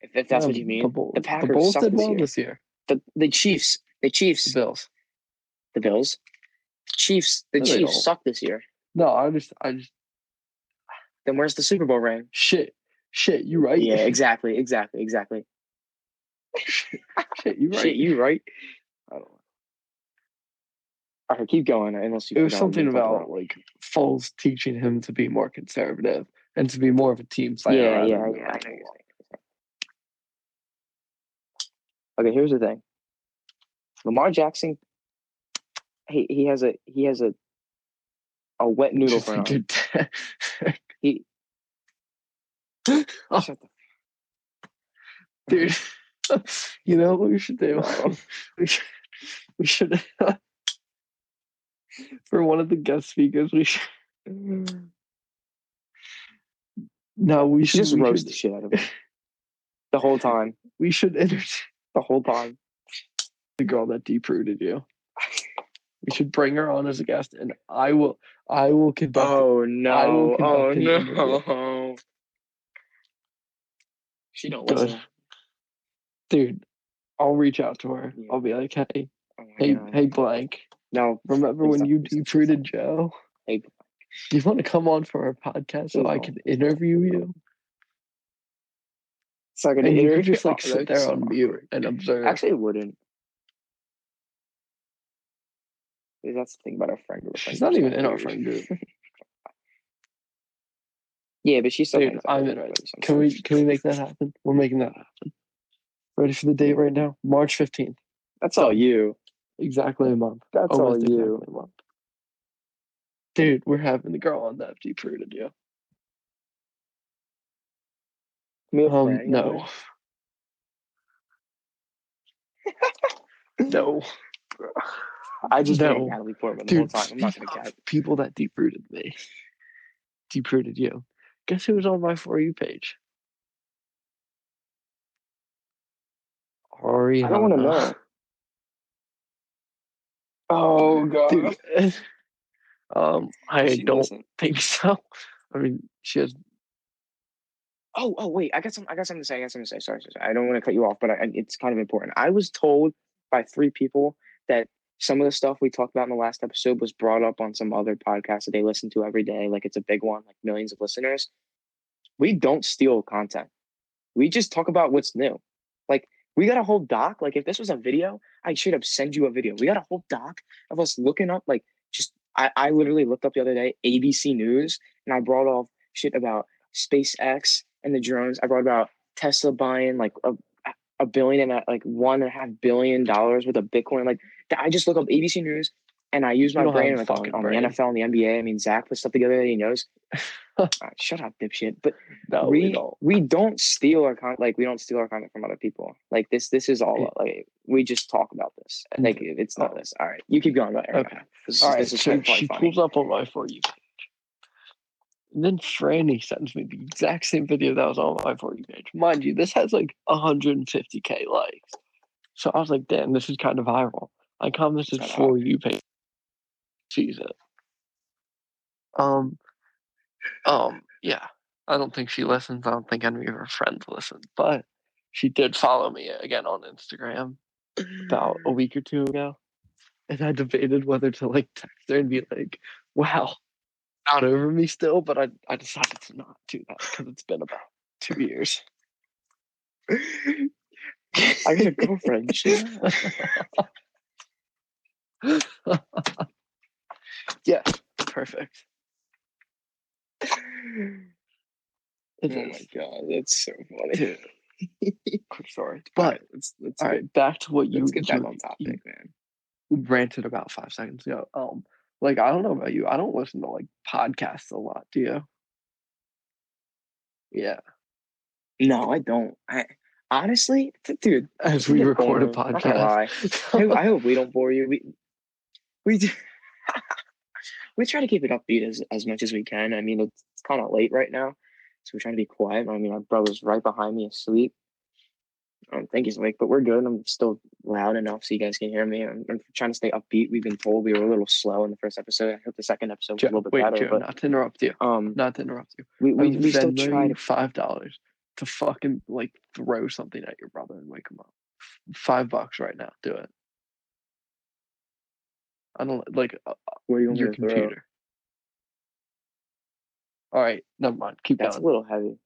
If, if that's yeah, what you um, mean, the, the Packers the Bulls suck did this well year. this year. The the Chiefs, the Chiefs, the Bills, the Bills, Chiefs, the no, Chiefs suck this year. No, I just, I just. Then where's the Super Bowl ring? Shit, shit, you right? Yeah, exactly, exactly, exactly. shit, you right? Shit, you right? I don't know. All right, keep going. Unless you it was something about, about like Foles teaching him to be more conservative and to be more of a team player. Yeah, yeah, yeah. Okay, here's the thing. Lamar Jackson, he he has a he has a a wet noodle for him. he. oh. Dude, you know what we should do? we should, we should for one of the guest speakers, we should. Mm. No, we should just we roast should, the shit out of it the whole time. We should entertain the whole time. The girl that deep rooted you. We should bring her on as a guest, and I will. I will conduct. Oh no! Oh no! She don't Good. listen, dude. I'll reach out to her. Yeah. I'll be like, hey, oh hey, God. hey, blank. No, remember when you deep rooted Joe? Hey, do you want to come on for our podcast so I can interview you? So I can and you could just like sit there on mute and observe. Actually, it wouldn't. That's the thing about our friend group. She's not even in our friend group. yeah, but she's still. Dude, I'm in. Can we can we make that happen? We're making that happen. Ready for the date right now? March fifteenth. That's all you. Exactly a month. That's Almost all you. Exactly a month. Dude, we're having the girl on that deep rooted you. Um, no. no. I just no. Natalie Portman the Dude, whole time. I'm not gonna catch people that deep rooted me. Deep rooted you. Guess who was on my for you page? Ariana. I don't want to know. Oh god. Dude. Um, I don't doesn't. think so. I mean, she has. Oh, oh, wait! I got some. I got something to say. I got something to say. Sorry, sorry, sorry. I don't want to cut you off, but I, it's kind of important. I was told by three people that some of the stuff we talked about in the last episode was brought up on some other podcast that they listen to every day. Like it's a big one, like millions of listeners. We don't steal content. We just talk about what's new. We got a whole doc. Like if this was a video, I should have send you a video. We got a whole doc of us looking up like just I, I literally looked up the other day ABC News and I brought off shit about SpaceX and the drones. I brought about Tesla buying like a, a billion and like one and a half billion dollars worth of Bitcoin. Like I just look up ABC News and I use my brain like, on, brain. the NFL and the NBA. I mean, Zach put stuff together that he knows. Uh, shut up, dipshit. But No, we, we don't. we don't steal our content. Like we don't steal our content from other people. Like this, this is all like we just talk about this. And like it's not Oh. this. All right, you keep going. About Okay. This, All is right, this is so she funny. pulls up on my For You page. And then Franny sends me the exact same video that was on my For You page. Mind you, this has like 150k likes. So I was like, damn, this is kind of viral. I commented For You page. It. Um, um, yeah. I don't think she listens. I don't think any of her friends listen. But she did follow me again on Instagram about a week or two ago. And I debated whether to like text her and be like, wow, not over me still, but I, I decided to not do that because it's been about two years. I got a girlfriend. yeah, perfect. Oh my god, that's so funny. Dude, quick story. All But right, let's let's all get, back to what you, let's get back on topic, man. ranted about five seconds ago. Um, like I don't know about you, I don't listen to like podcasts a lot. Do you? Yeah, No, I don't. I honestly, dude, as we record a podcast. I, I hope we don't bore you. We we do, we try to keep it upbeat as as much as we can. I mean, it's, it's kind of late right now, so we're trying to be quiet. I mean, my brother's right behind me asleep. I don't think he's awake, but we're good. I'm still loud enough so you guys can hear me. I'm, I'm trying to stay upbeat. We've been told we were a little slow in the first episode. I hope the second episode was a little bit wait, better, Joe, but not to interrupt you. um, Not to interrupt you. we we, we still try to. five dollars to fucking like throw something at your brother and wake him up. Five bucks right now. Do it. I don't like uh, Where you your computer. All right, never mind. Keep going. That's a little heavy.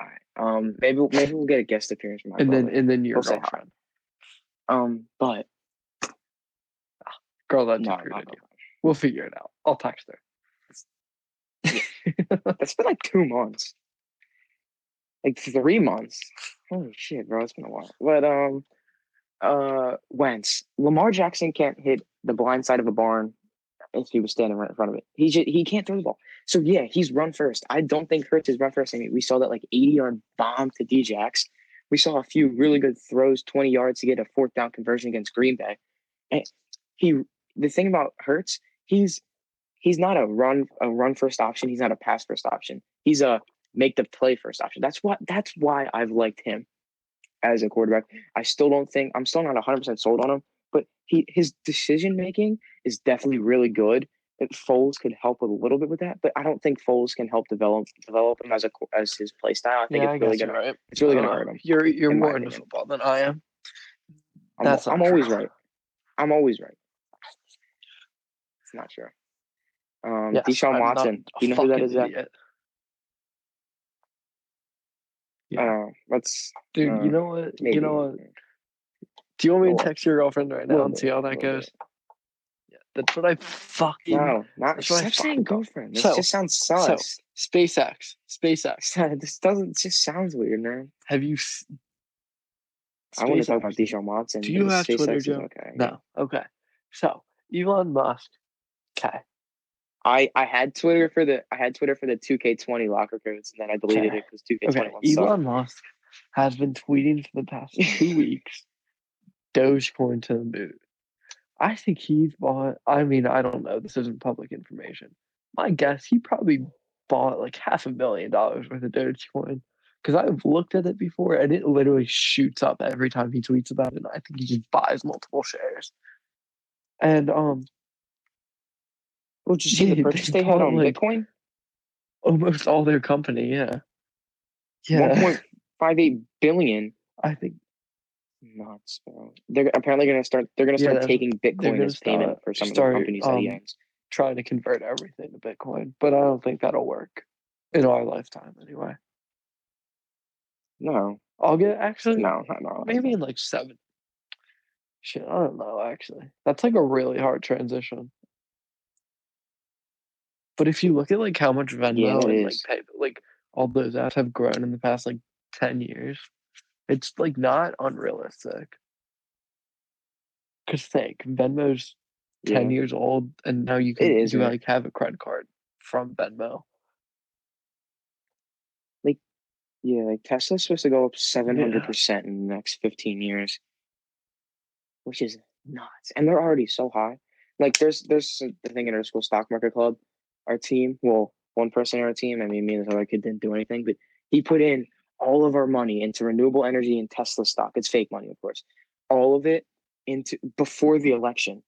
All right. Um, maybe maybe we'll get a guest appearance from my And then and then your We'll girlfriend, Um, but girl that's no, just no, recruited no. you. We'll figure it out. I'll text her. It's been like two months, like three months. Holy shit, bro! It's been a while. But um, uh, Wentz, Lamar Jackson can't hit the blind side of a barn if he was standing right in front of it. He just, he can't throw the ball. So yeah, he's run first. I don't think Hurts is run first. I mean, we saw that like 80 yard bomb to Djax. We saw a few really good throws, 20 yards to get a fourth down conversion against Green Bay. And he, the thing about Hurts, he's he's not a run a run first option. He's not a pass first option. He's a make the play first option. That's what that's why I've liked him as a quarterback. I still don't think I'm still not 100 percent sold on him, but he his decision making is definitely really good. That Foles could help a little bit with that, but I don't think Foles can help develop develop him as a as his play style. I think Yeah, I it's really gonna right. it's really gonna Uh, hurt him. You're you're in more into football than I am. I'm, That's I'm always right. I'm always right. It's not sure. Um, Yes, Deshaun I'm Watson. Do you know who that is? Idiot. Yeah. Uh, let's Dude, uh, you know what? maybe. You know what? Do you want me to text your girlfriend right now and see how that goes? Yeah, that's what I fucking No, not I stop saying girlfriend. This So- just sounds so- SpaceX. SpaceX. this doesn't just sounds weird, man. Have you? s- I want to talk about Deshaun Watson. Do you have Twitter, SpaceX is Joe? Okay. No. Okay. So Elon Musk. Okay. I I had Twitter for the I had Twitter for the 2K20 locker codes, and then I deleted Okay. it because 2K21 Okay. sucked. Elon Musk has been tweeting for the past two weeks. Dogecoin to the moon. I think he's bought. I mean, I don't know. This isn't public information. My guess, he probably bought like half a million dollars worth of Dogecoin. Because I've looked at it before, and it literally shoots up every time he tweets about it. And I think he just buys multiple shares. And um, Well, did you see the Yeah, purchase they had on like, Bitcoin? almost all their company, yeah, yeah. 1.58 billion. I think Nuts, bro. They're apparently going to start. They're going to start that's- taking Bitcoin as payment for some of start, the companies that he um, owns. trying to convert everything to Bitcoin, but I don't think that'll work in our lifetime anyway. No, I'll get actually no, not no. maybe in like seven. Shit, I don't know actually. That's like a really hard transition. But if you look at like how much Venmo it and like pay, like all those apps have grown in the past like ten years, it's like not unrealistic. Cause think Venmo's ten Yeah. years old, and now you can is, you like have a credit card from Venmo. Like, yeah, like Tesla's supposed to go up seven hundred percent in the next fifteen years, which is nuts. And they're already so high. Like there's there's uh, the thing in our school stock market club, our team. Well, one person in our team. I mean, me and this other kid didn't do anything, but he put in all of our money into renewable energy and Tesla stock. It's fake money, of course. All of it into before the election,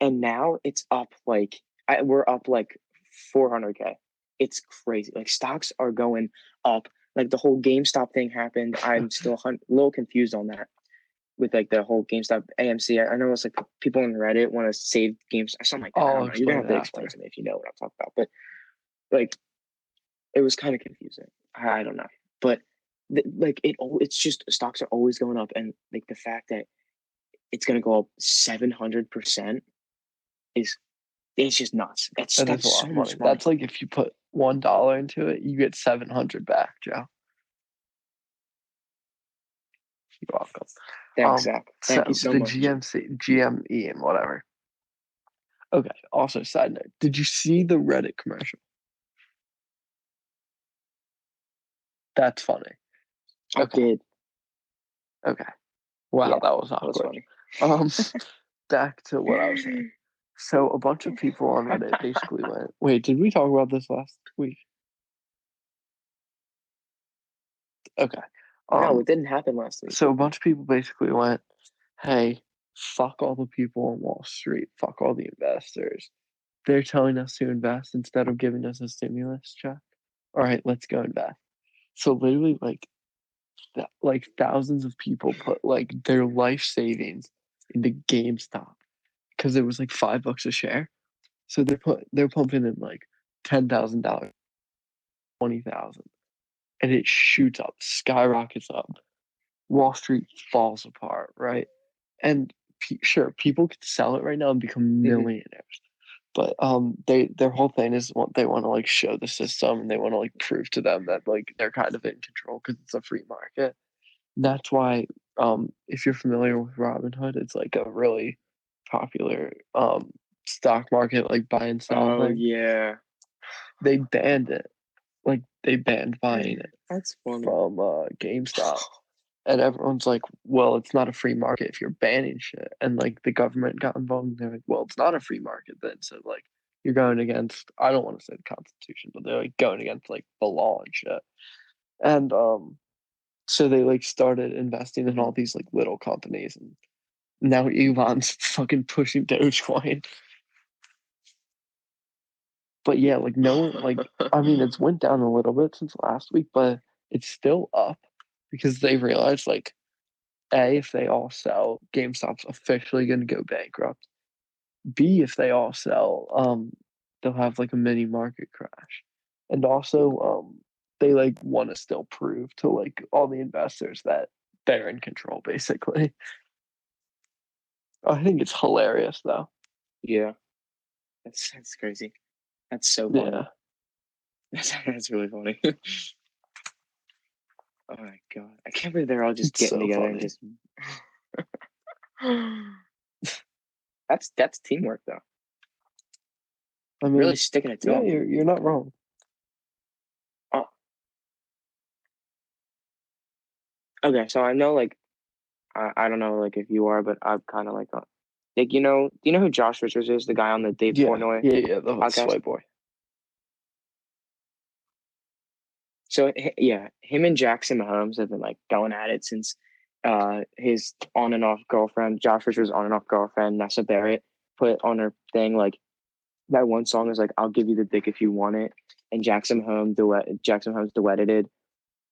and now it's up like I, we're up like four hundred k. It's crazy. Like stocks are going up like the whole GameStop thing happened. I'm still a little confused on that with like the whole GameStop AMC. I, I know it's like people on Reddit want to save games or something like that. Oh, don't. You're gonna have to explain after. to me if you know what I'm talking about. But like, it was kind of confusing. I, I don't know, but th- like it, it's just stocks are always going up, and like the fact that it's gonna go up seven hundred percent is it's just nuts. That's That that's is a lot so much money. money. That's like if you put one dollar into it, you get seven hundred back, Joe. You're welcome. Thanks, um, Zach. Thank you so the much. GMC, GME, and whatever. Okay. Also, side note: Did you see the Reddit commercial? That's funny. I Okay. Okay. Wow, Yeah, that was That was awkward. funny. Um, back to what I was saying. So a bunch of people on Reddit basically went. Wait, did we talk about this last week? Okay. Um, no, it didn't happen last week. So a bunch of people basically went, "Hey, fuck all the people on Wall Street. Fuck all the investors. They're telling us to invest instead of giving us a stimulus check. All right, let's go invest." So literally, like, th- like thousands of people put like their life savings into GameStop because it was like five bucks a share. So they're put they're pumping in like ten thousand dollars, twenty thousand, and it shoots up, skyrockets up. Wall Street falls apart, right? And pe- sure, people could sell it right now and become millionaires, but um, they their whole thing is what they want to like show the system and they want to like prove to them that like they're kind of in control because it's a free market. That's why, um, if you're familiar with Robinhood, it's like a really popular um stock market, like buy and sell Oh thing. yeah, They banned it, like they banned buying it that's funny. from uh, GameStop. And everyone's like, well, it's not a free market if you're banning shit. And like the government got involved and they're like, well, it's not a free market then. So like you're going against I don't want to say the constitution, but they're like going against like the law and shit. And um so they like started investing in all these like little companies and now Elon's fucking pushing Dogecoin. But yeah, like no like I mean, it's went down a little bit since last week, but it's still up because they realized like, a if they all sell, GameStop's officially going to go bankrupt. B if they all sell, um, they'll have like a mini market crash, and also um, they like want to still prove to like all the investors that they're in control, basically. I think it's hilarious though. yeah, that's that's crazy. That's so funny. Yeah. That's, that's really funny. oh my god, I can't believe they're all just It's getting so together and just. that's that's teamwork though. I mean, Really sticking it to yeah, you're you're not wrong. Okay, so I know like I, I don't know like if you are, but I'm kind of like uh, like you know do you know who Josh Richards is? The guy on the Dave Yeah, Portnoy. yeah, yeah. The podcast? boy. So yeah, him and Jackson Mahomes have been like going at it since uh his on and off girlfriend, Josh Richards' on and off girlfriend, Nessa Barrett, put on her thing like that one song is like "I'll give you the dick if you want it," and Jackson Mahomes duet Jackson Mahomes duetted it,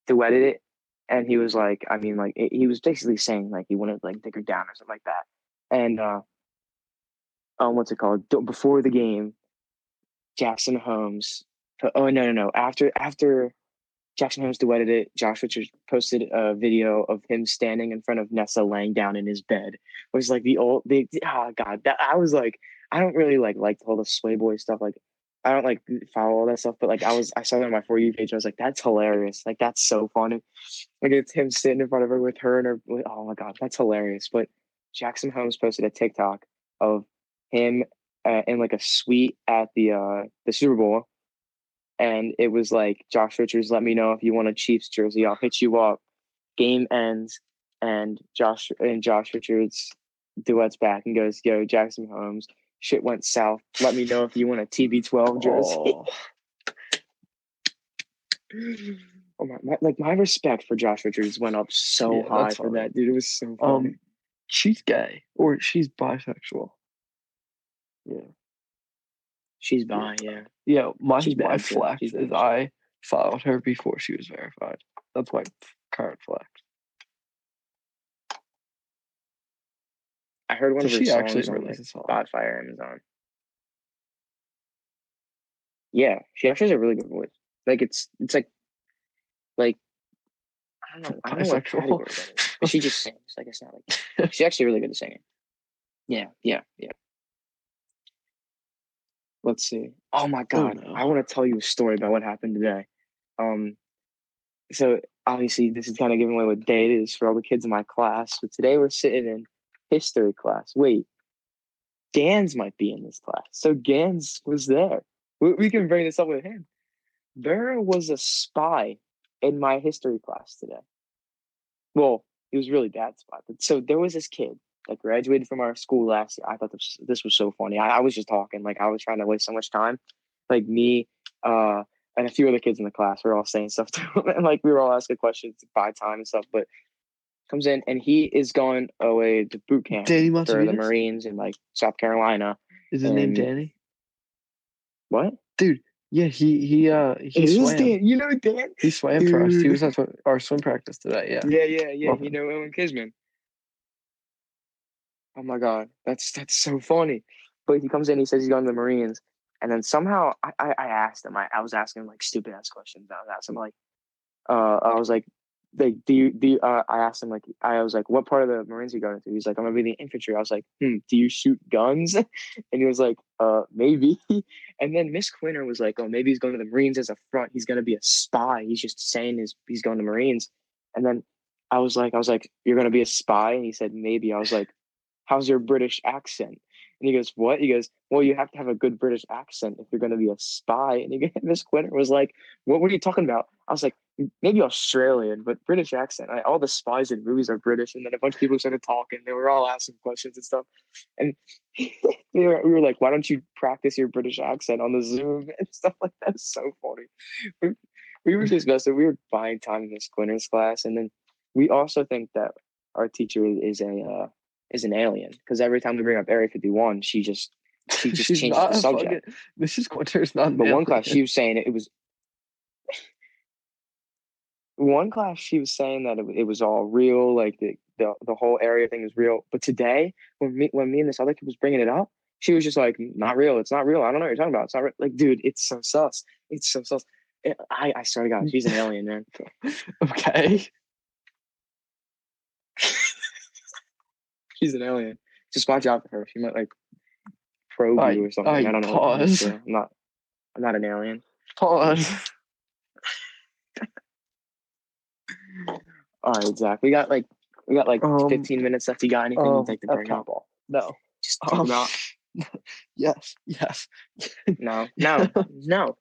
duetted it, and he was like, I mean, like it, he was basically saying like he wanted to like dick her down or something like that, and uh, um, what's it called? Before the game, Jackson Holmes. Oh no no no! After after Jackson Holmes duetted it. Josh Richards posted a video of him standing in front of Nessa laying down in his bed. It was like the old the oh god, that I was like, I don't really like like all the sway boy stuff. Like I don't like follow all that stuff, but like I was I saw that on my for you page. I was like, that's hilarious. Like that's so funny. Like it's him sitting in front of her with her and her oh my god, that's hilarious. But Jackson Holmes posted a TikTok of him uh, in like a suite at the uh the Super Bowl and it was like Josh Richards, let me know if you want a Chiefs jersey. I'll hit you up. Game ends, and Josh and Josh Richards duets back and goes, "Yo, Jackson Holmes, shit went south. Let me know if you want a TB12 jersey." Oh. my, my, like my respect for Josh Richards went up so yeah, high for that dude. It was so funny. Um, she's gay or she's bisexual. Yeah. She's bi, yeah. Yeah, my She's my flex is. I followed her before she was verified. That's my current flex. I heard one of her songs actually on like Spotify Amazon. Yeah, she actually has a really good voice. Like it's it's like like I don't know. I don't know what category that is, but she just sings. Like it's not like she's actually really good at singing. Yeah, yeah, yeah. Let's see. Oh my oh, god, oh, no. I want to tell you a story about what happened today. Um, so obviously this is kind of giving away what day it is for all the kids in my class. But today we're sitting in history class. Wait, Gans might be in this class. So Gans was there. We, we can bring this up with him. There was a spy in my history class today. Well, he was really bad spy. But so there was this kid that graduated from our school last year. I thought this this was so funny. I, I was just talking like I was trying to waste so much time. Like me, uh, and a few other kids in the class were all saying stuff to him, and like we were all asking questions by time and stuff. But comes in and he is going away to boot camp Danny for the Marines in like South Carolina. Is his and, name Danny? What, dude? Yeah, he he uh he it swam. Dan. You know Dan. He swam dude. for us. He was at our swim practice today. Yeah. Yeah, yeah, yeah. Love you know Owen Kisman. Oh my god, that's that's so funny. But he comes in, he says he's going to the Marines, and then somehow I, I, I asked him, I, I was asking him like stupid ass questions. I was asking him like, uh, I was like, like do you do you, uh, I asked him like I was like, what part of the Marines are you going to? He's like, I'm gonna be the infantry. I was like, hmm, do you shoot guns? and he was like, uh, maybe. And then Miss Quinter was like, oh, maybe he's going to the Marines as a front. He's gonna be a spy. He's just saying his he's going to Marines. And then I was like, I was like, you're gonna be a spy? And he said, maybe. I was like, how's your British accent? And he goes, what? He goes, well, you have to have a good British accent if you're going to be a spy. And he, Miss Quinter was like, what, were you talking about? I was like, maybe Australian, but British accent. I, all the spies in movies are British. And then a bunch of people started talking. They were all asking questions and stuff. And we, were, we were like, why don't you practice your British accent on the Zoom and stuff like that? It's so funny. We, we were just messing. We were buying time in Miss Quinter's class. And then we also think that our teacher is a uh, is an alien because every time we bring up Area 51, she just she just changes the subject. Mrs. Quinter is not. But one class she was saying it, it was. one class she was saying that it, it was all real, like the, the the whole area thing is real. But today, when me when me and this other kid was bringing it up, she was just like, "Not real. It's not real. I don't know what you're talking about. It's not real. like, dude. It's so sus. It's so sus." I I swear to God, she's an alien, man. okay. she's an alien. Just watch out for her. She might like probe I, you or something. I, I don't know. Pause. I'm not. I'm not an alien. Pause. All right, Zach. We got like we got like um, 15 minutes left. You got anything um, you'd like to bring up? No. Just talk um, about. yes. Yes. no. No. no.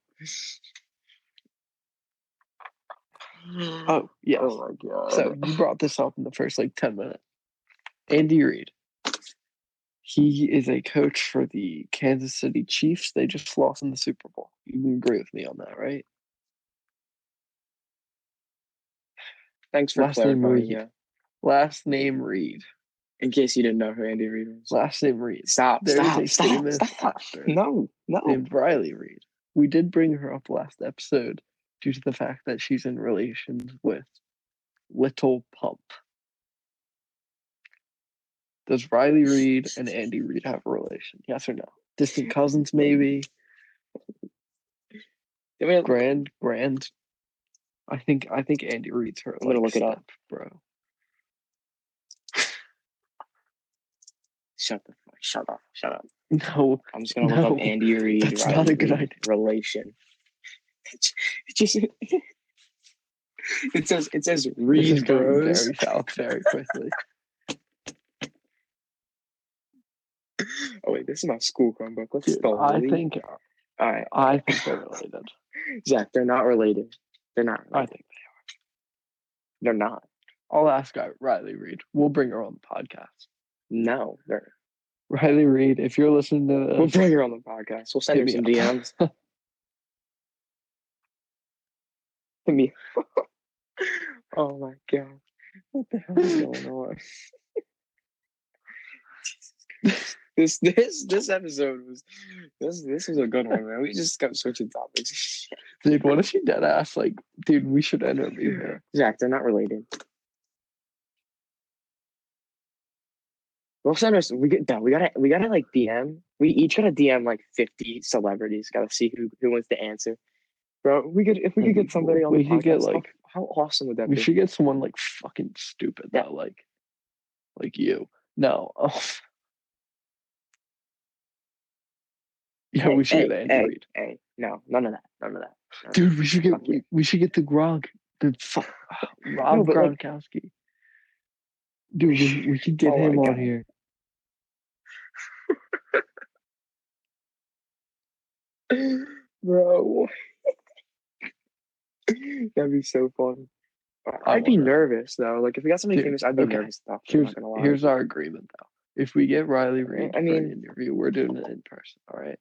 Oh yes. Oh my god. So you brought this up in the first like 10 minutes. Andy Reid. He is a coach for the Kansas City Chiefs. They just lost in the Super Bowl. You can agree with me on that, right? Thanks for Last clarifying. Name Reid. Yeah. Last name Reid. In case you didn't know who Andy Reid was. Last name Reid. Stop. There stop. stop. Stop. No. No. Named Riley Reid. We did bring her up last episode due to the fact that she's in relations with Little Pump. Does Riley Reid and Andy Reid have a relation? Yes or no? Distant cousins, maybe. I mean, grand, grand, I think I think Andy Reid's her. I'm gonna look it up. Bro. Shut the fuck. Shut up. Shut up. No, I'm just gonna look up Andy Reid. that's Riley not a good idea. Relation. It just. It says it says Reed Bros. very south very quickly. Oh wait, this is my school Chromebook. Let's Dude, spell I think All right, I think they're related. Zach. They're not related. They're not. I think They're They're not. I'll ask uh, Riley Reid. We'll bring her on the podcast. No, they're. Riley Reid, if you're listening to We'll bring her on the podcast. We'll send her some. DMs. Hit me. oh my god, what the hell is going on? Jesus Christ. This this this episode was this this was a good one, man. We just kept switching topics. dude, what if she dead ass like, dude, we should end interview here. Zach, they're not related. We'll send us. We get no, We gotta. We gotta like DM. We each gotta DM like fifty celebrities. Gotta see who who wants to answer. Bro, we could if we could get somebody on. We the could get, podcast, how- like- how, awesome would that We be? We should get someone like fucking stupid Yeah. though, like, like you. No. Oh, Yeah, we should hey, get Andy hey, Reid. Hey, no, none of that. None of that. None of Dude, we should get we, we should get the Gronk, the fu- Rob like- Gronkowski. Dude, we, we could get Oh him on here. Bro. That'd be so fun. I'd be nervous though. Like if we got somebody Dude, famous, I'd be okay. nervous. to talk to, I'm Here's not gonna lie. here's our agreement though. If we get Riley Reid I for mean- an interview, we're doing it in person. All right.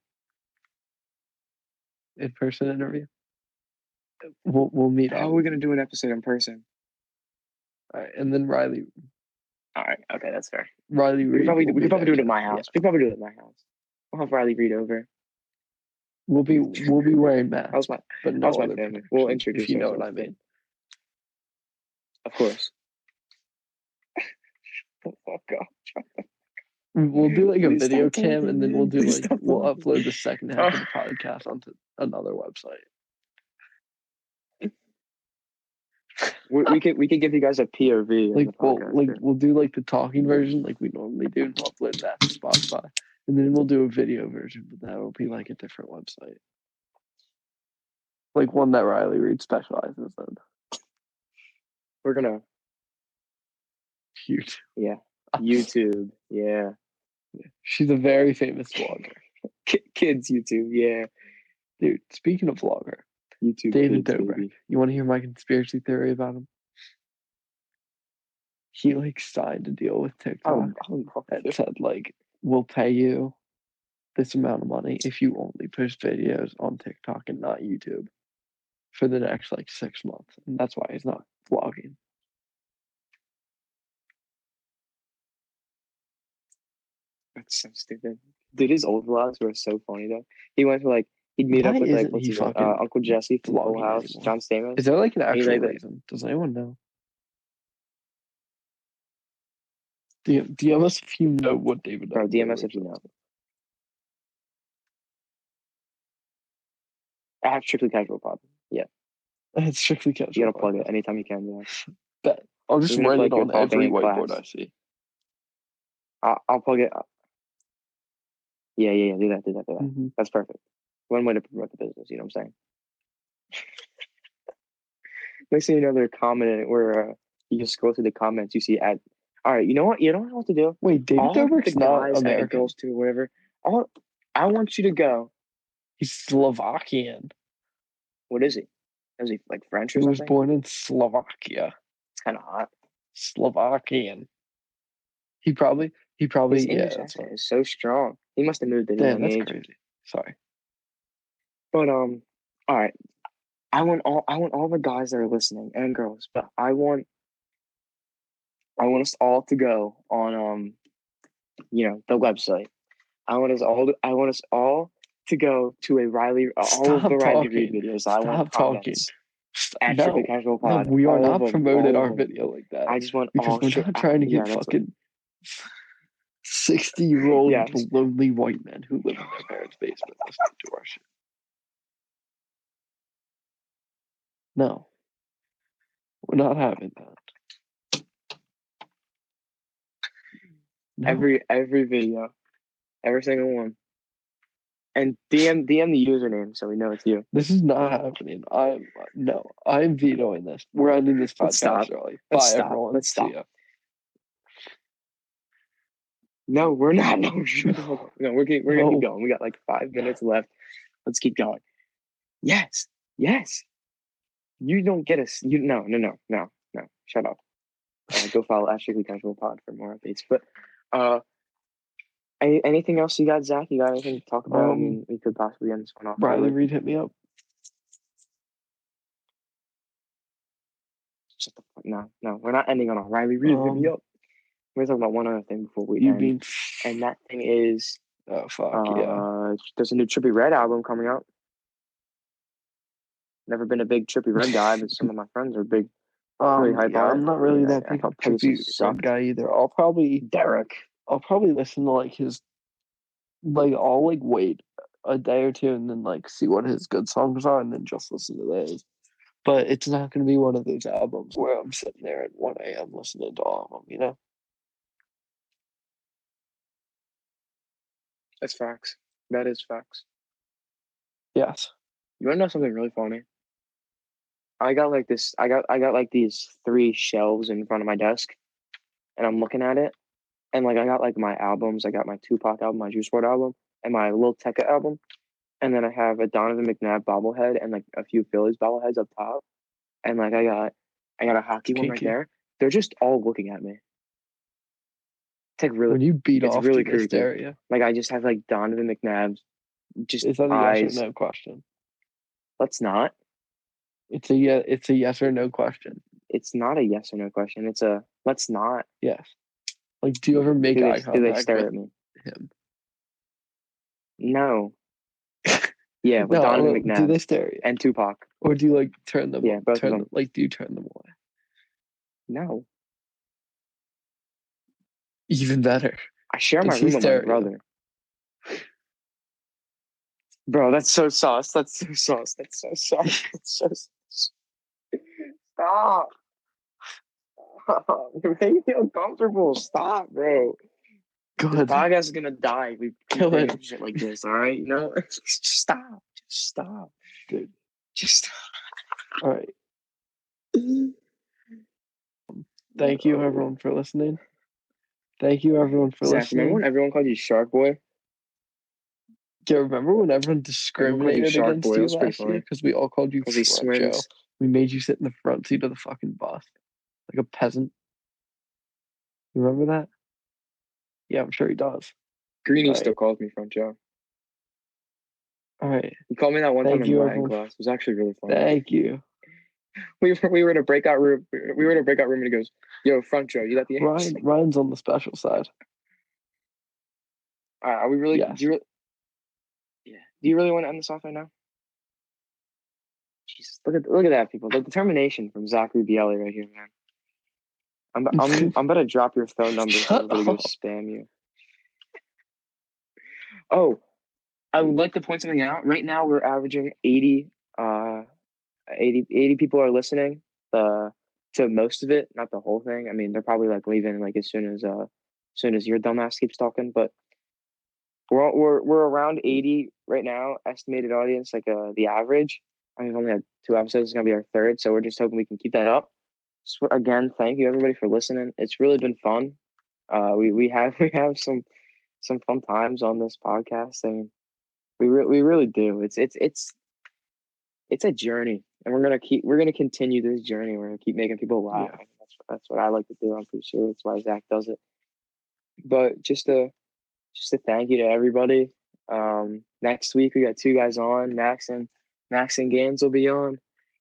In person interview. We'll we'll meet How up. are we gonna do an episode in person? All right, and then Riley All right, okay, that's fair. Riley We could probably will we could probably do it at my house. We could probably do it at my house. We'll have Riley Reid over. We'll be we'll be wearing masks, How's my but no how's my family? We'll introduce if you know what I mean. of course. Oh, fuck up. We'll do like a Please video cam, and then we'll do like we'll upload the second half of the ah. podcast onto another website. We, we could we could give you guys a POV. Like we'll like too. we'll do like the talking version, like we normally do, and we'll upload that to Spotify, and then we'll do a video version, but that will be like a different website, like one that Riley Reid specializes in. we're gonna Huge. YouTube. Yeah, She's a very famous vlogger, Ki kids YouTube. Yeah, dude. Speaking of vlogger, YouTube. David kids, Dobrik. baby. You want to hear my conspiracy theory about him? He like signed a deal with oh, TikTok Oh, oh, that said like we'll pay you this amount of money if you only post videos on TikTok and not YouTube for the next like six months, and that's why he's not vlogging. That's so stupid. Dude, his old vlogs were so funny though. He went to like he'd meet up with like what's he his fucking uh, Uncle Jesse from Full House, anymore? John Stamos. Is there like an He, actual like, the- reason? Does anyone know? Do you, DMS if you know what David Bro, DMS if you know. I have strictly casual pod. Yeah, It's strictly casual. you gotta plug it anytime you can. Yeah. Bet. I'll just Even write like, it you're on every whiteboard class. I see. I'll, I'll plug it. Yeah, yeah, yeah. Do that. Do that. Do that. Mhm. That's perfect. One way to promote the business. You know what I'm saying? Next thing you know, they're commenting where uh, you just scroll through the comments. You see ad. All right, you know what? You don't know what to do? Wait, David All the Dobrik's not American. girls too, whatever. All, I want you to go. He's Slovakian. What is he? Is he like French or He was born in Slovakia. It's kind of hot. Slovakian. He probably, he probably, His yeah, English accent is so strong. He must have moved at a young that's age. Crazy. Sorry. But um, all right. I want all I want all the guys that are listening and girls, but I want I want us all to go on um, you know, the website. I want us all to, I want us all to go to a Riley Stop all of the talking. Riley Reid videos. Stop I want talking. At no, casual pod. No, we are not promoting our video like that. I just want because all we're not trying to get fucking. 60 year old lonely white men who live in their parents' basement listening to our shit. No. We're not having that. No. Every every video. Every single one. And DM DM the username so we know it's you. This is not happening. I'm no, I'm vetoing this. We're ending this podcast Charlie. stop. Let's Bye stop. everyone. Let's stop. No, we're not. No, no, we're keep, we're gonna keep going. We got like five minutes left. Let's keep going. Yes, yes. You don't get us. You no, no, no, no, no. Shut up. Uh, go follow Strictly Casual Pod for more updates. But uh, any, anything else you got, Zach? You got anything to talk about? I Um, mean, we could possibly end this one off. Riley. Reid hit me up. Shut the fuck. No, no, we're not ending on a Riley Reid. hit me Um, up. We're talking about one other thing before we You end, mean? and that thing is Oh fuck uh, yeah. there's a new Trippie Redd album coming out. Never been a big Trippie Redd guy, but some of my friends are big. really Um, hype yeah, on I'm not really that big on Trippie sucked. guy either. I'll probably Derek. I'll probably listen to like his like I'll like wait a day or two and then like see what his good songs are and then just listen to those. But it's not gonna be one of those albums where I'm sitting there at one AM listening to all of them, you know? That's facts. That is facts. Yes. You wanna know something really funny? I got like this. I got I got like these three shelves in front of my desk, and I'm looking at it, and like I got like my albums. I got my Tupac album, my Juice WRLD album, and my Lil Tecca album, and then I have a Donovan McNabb bobblehead and like a few Phillies bobbleheads up top, and like I got I got a hockey one right there. They're just all looking at me. It's like really When you beat it's off really to hysteria, like I just have like Donovan McNabb's just is that a eyes. yes or no question? Let's not. It's a yeah it's a yes or no question. It's not a yes or no question. It's a let's not. Yes. Like do you ever make do eye they, do they stare with at me? him? No. Yeah, with No, Donovan McNabb do they stare at you? and Tupac. Or do you like turn them Yeah, both turn like do you turn them away? No, Even better. I share my room with my stare at you? brother. Bro, that's so sauce. That's so sauce. That's so sauce. That's so sauce. Stop. Stop. You're making me uncomfortable. Stop, bro. Go The podcast is gonna die. We doing ahead. shit like this. All right, you know. Just stop. Just stop. Dude. Just All right. Thank you everyone for listening. Thank you everyone for Zach, remember when everyone called you Shark Boy? Do you remember when everyone you discriminated Shark against Boy, you last year because we all called you Front Joe. We made you sit in the front seat of the fucking bus like a peasant. You remember that? Yeah, I'm sure he does. Greeny still calls me Front Joe. All right. He called me that one Thank time you, in Latin everyone. class. It was actually really funny. Thank you. We were we were in a breakout room. We were in a breakout room, and he goes, "Yo, Front Joe, you got the Ryan Ryan's on the special side. Right, are we really? Yes. Do you really? Yeah. Do you really want to end this off right now? Jesus, look at look at that, people. The determination from Zachary Bielli right here, man. I'm I'm I'm about to drop your phone number so Shut everybody go spam you. Oh, I would like to point something out. Right now, we're averaging 80, uh, 80, 80 people are listening. Uh, to most of it, not the whole thing. I mean, they're probably like leaving like as soon as uh, as soon as your dumbass keeps talking. But we're we're we're around 80 right now. Estimated audience, like uh, the average. I mean, we've only had two episodes. It's gonna be our third, so we're just hoping we can keep that up. So again, thank you everybody for listening. It's really been fun. Uh, we we have we have some some fun times on this podcast. I mean, we re- we really do. It's it's it's it's a journey, and we're gonna keep we're gonna continue this journey. We're gonna keep making people laugh. Yeah. That's that's what I like to do. I'm pretty sure that's why Zach does it. But just a just a thank you to everybody. Um, next week we got two guys on. Max and Max and Gaines will be on.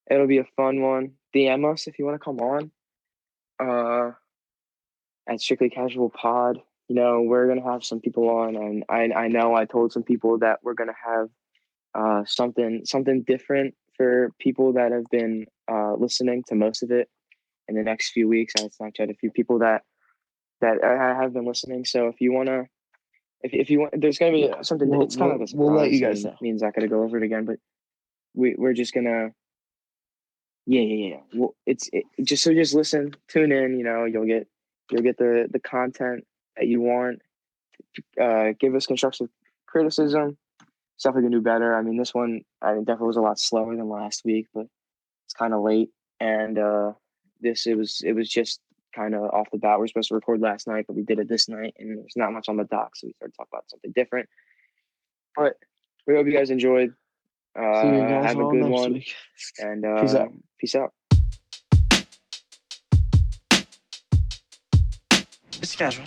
It'll be a fun one. DM us if you want to come on. Uh, at Strictly Casual Pod. You know, we're gonna have some people on, and I I know I told some people that we're gonna have uh something something different for people that have been uh listening to most of it in the next few weeks. I Snapchat a few people that that I have been listening. So if you wanna, if if you want, there's gonna be something. we'll- it's kind of we'll- like a we'll let you guys know. Me and Zach gotta go over it again, but we we're just gonna Yeah, yeah, yeah. Well, it's it, just so just listen, tune in. You know, you'll get you'll get the the content that you want. Uh, give us constructive criticism, stuff we can do better. I mean, this one I mean, definitely was a lot slower than last week, but it's kind of late. And uh, this it was it was just kind of off the bat. We are supposed to record last night, but we did it this night, and there's not much on the dock, so we started talking about something different. But we hope you guys enjoyed. Uh, guys have a good next one, week. and uh, Peace out. Peace out. It's casual.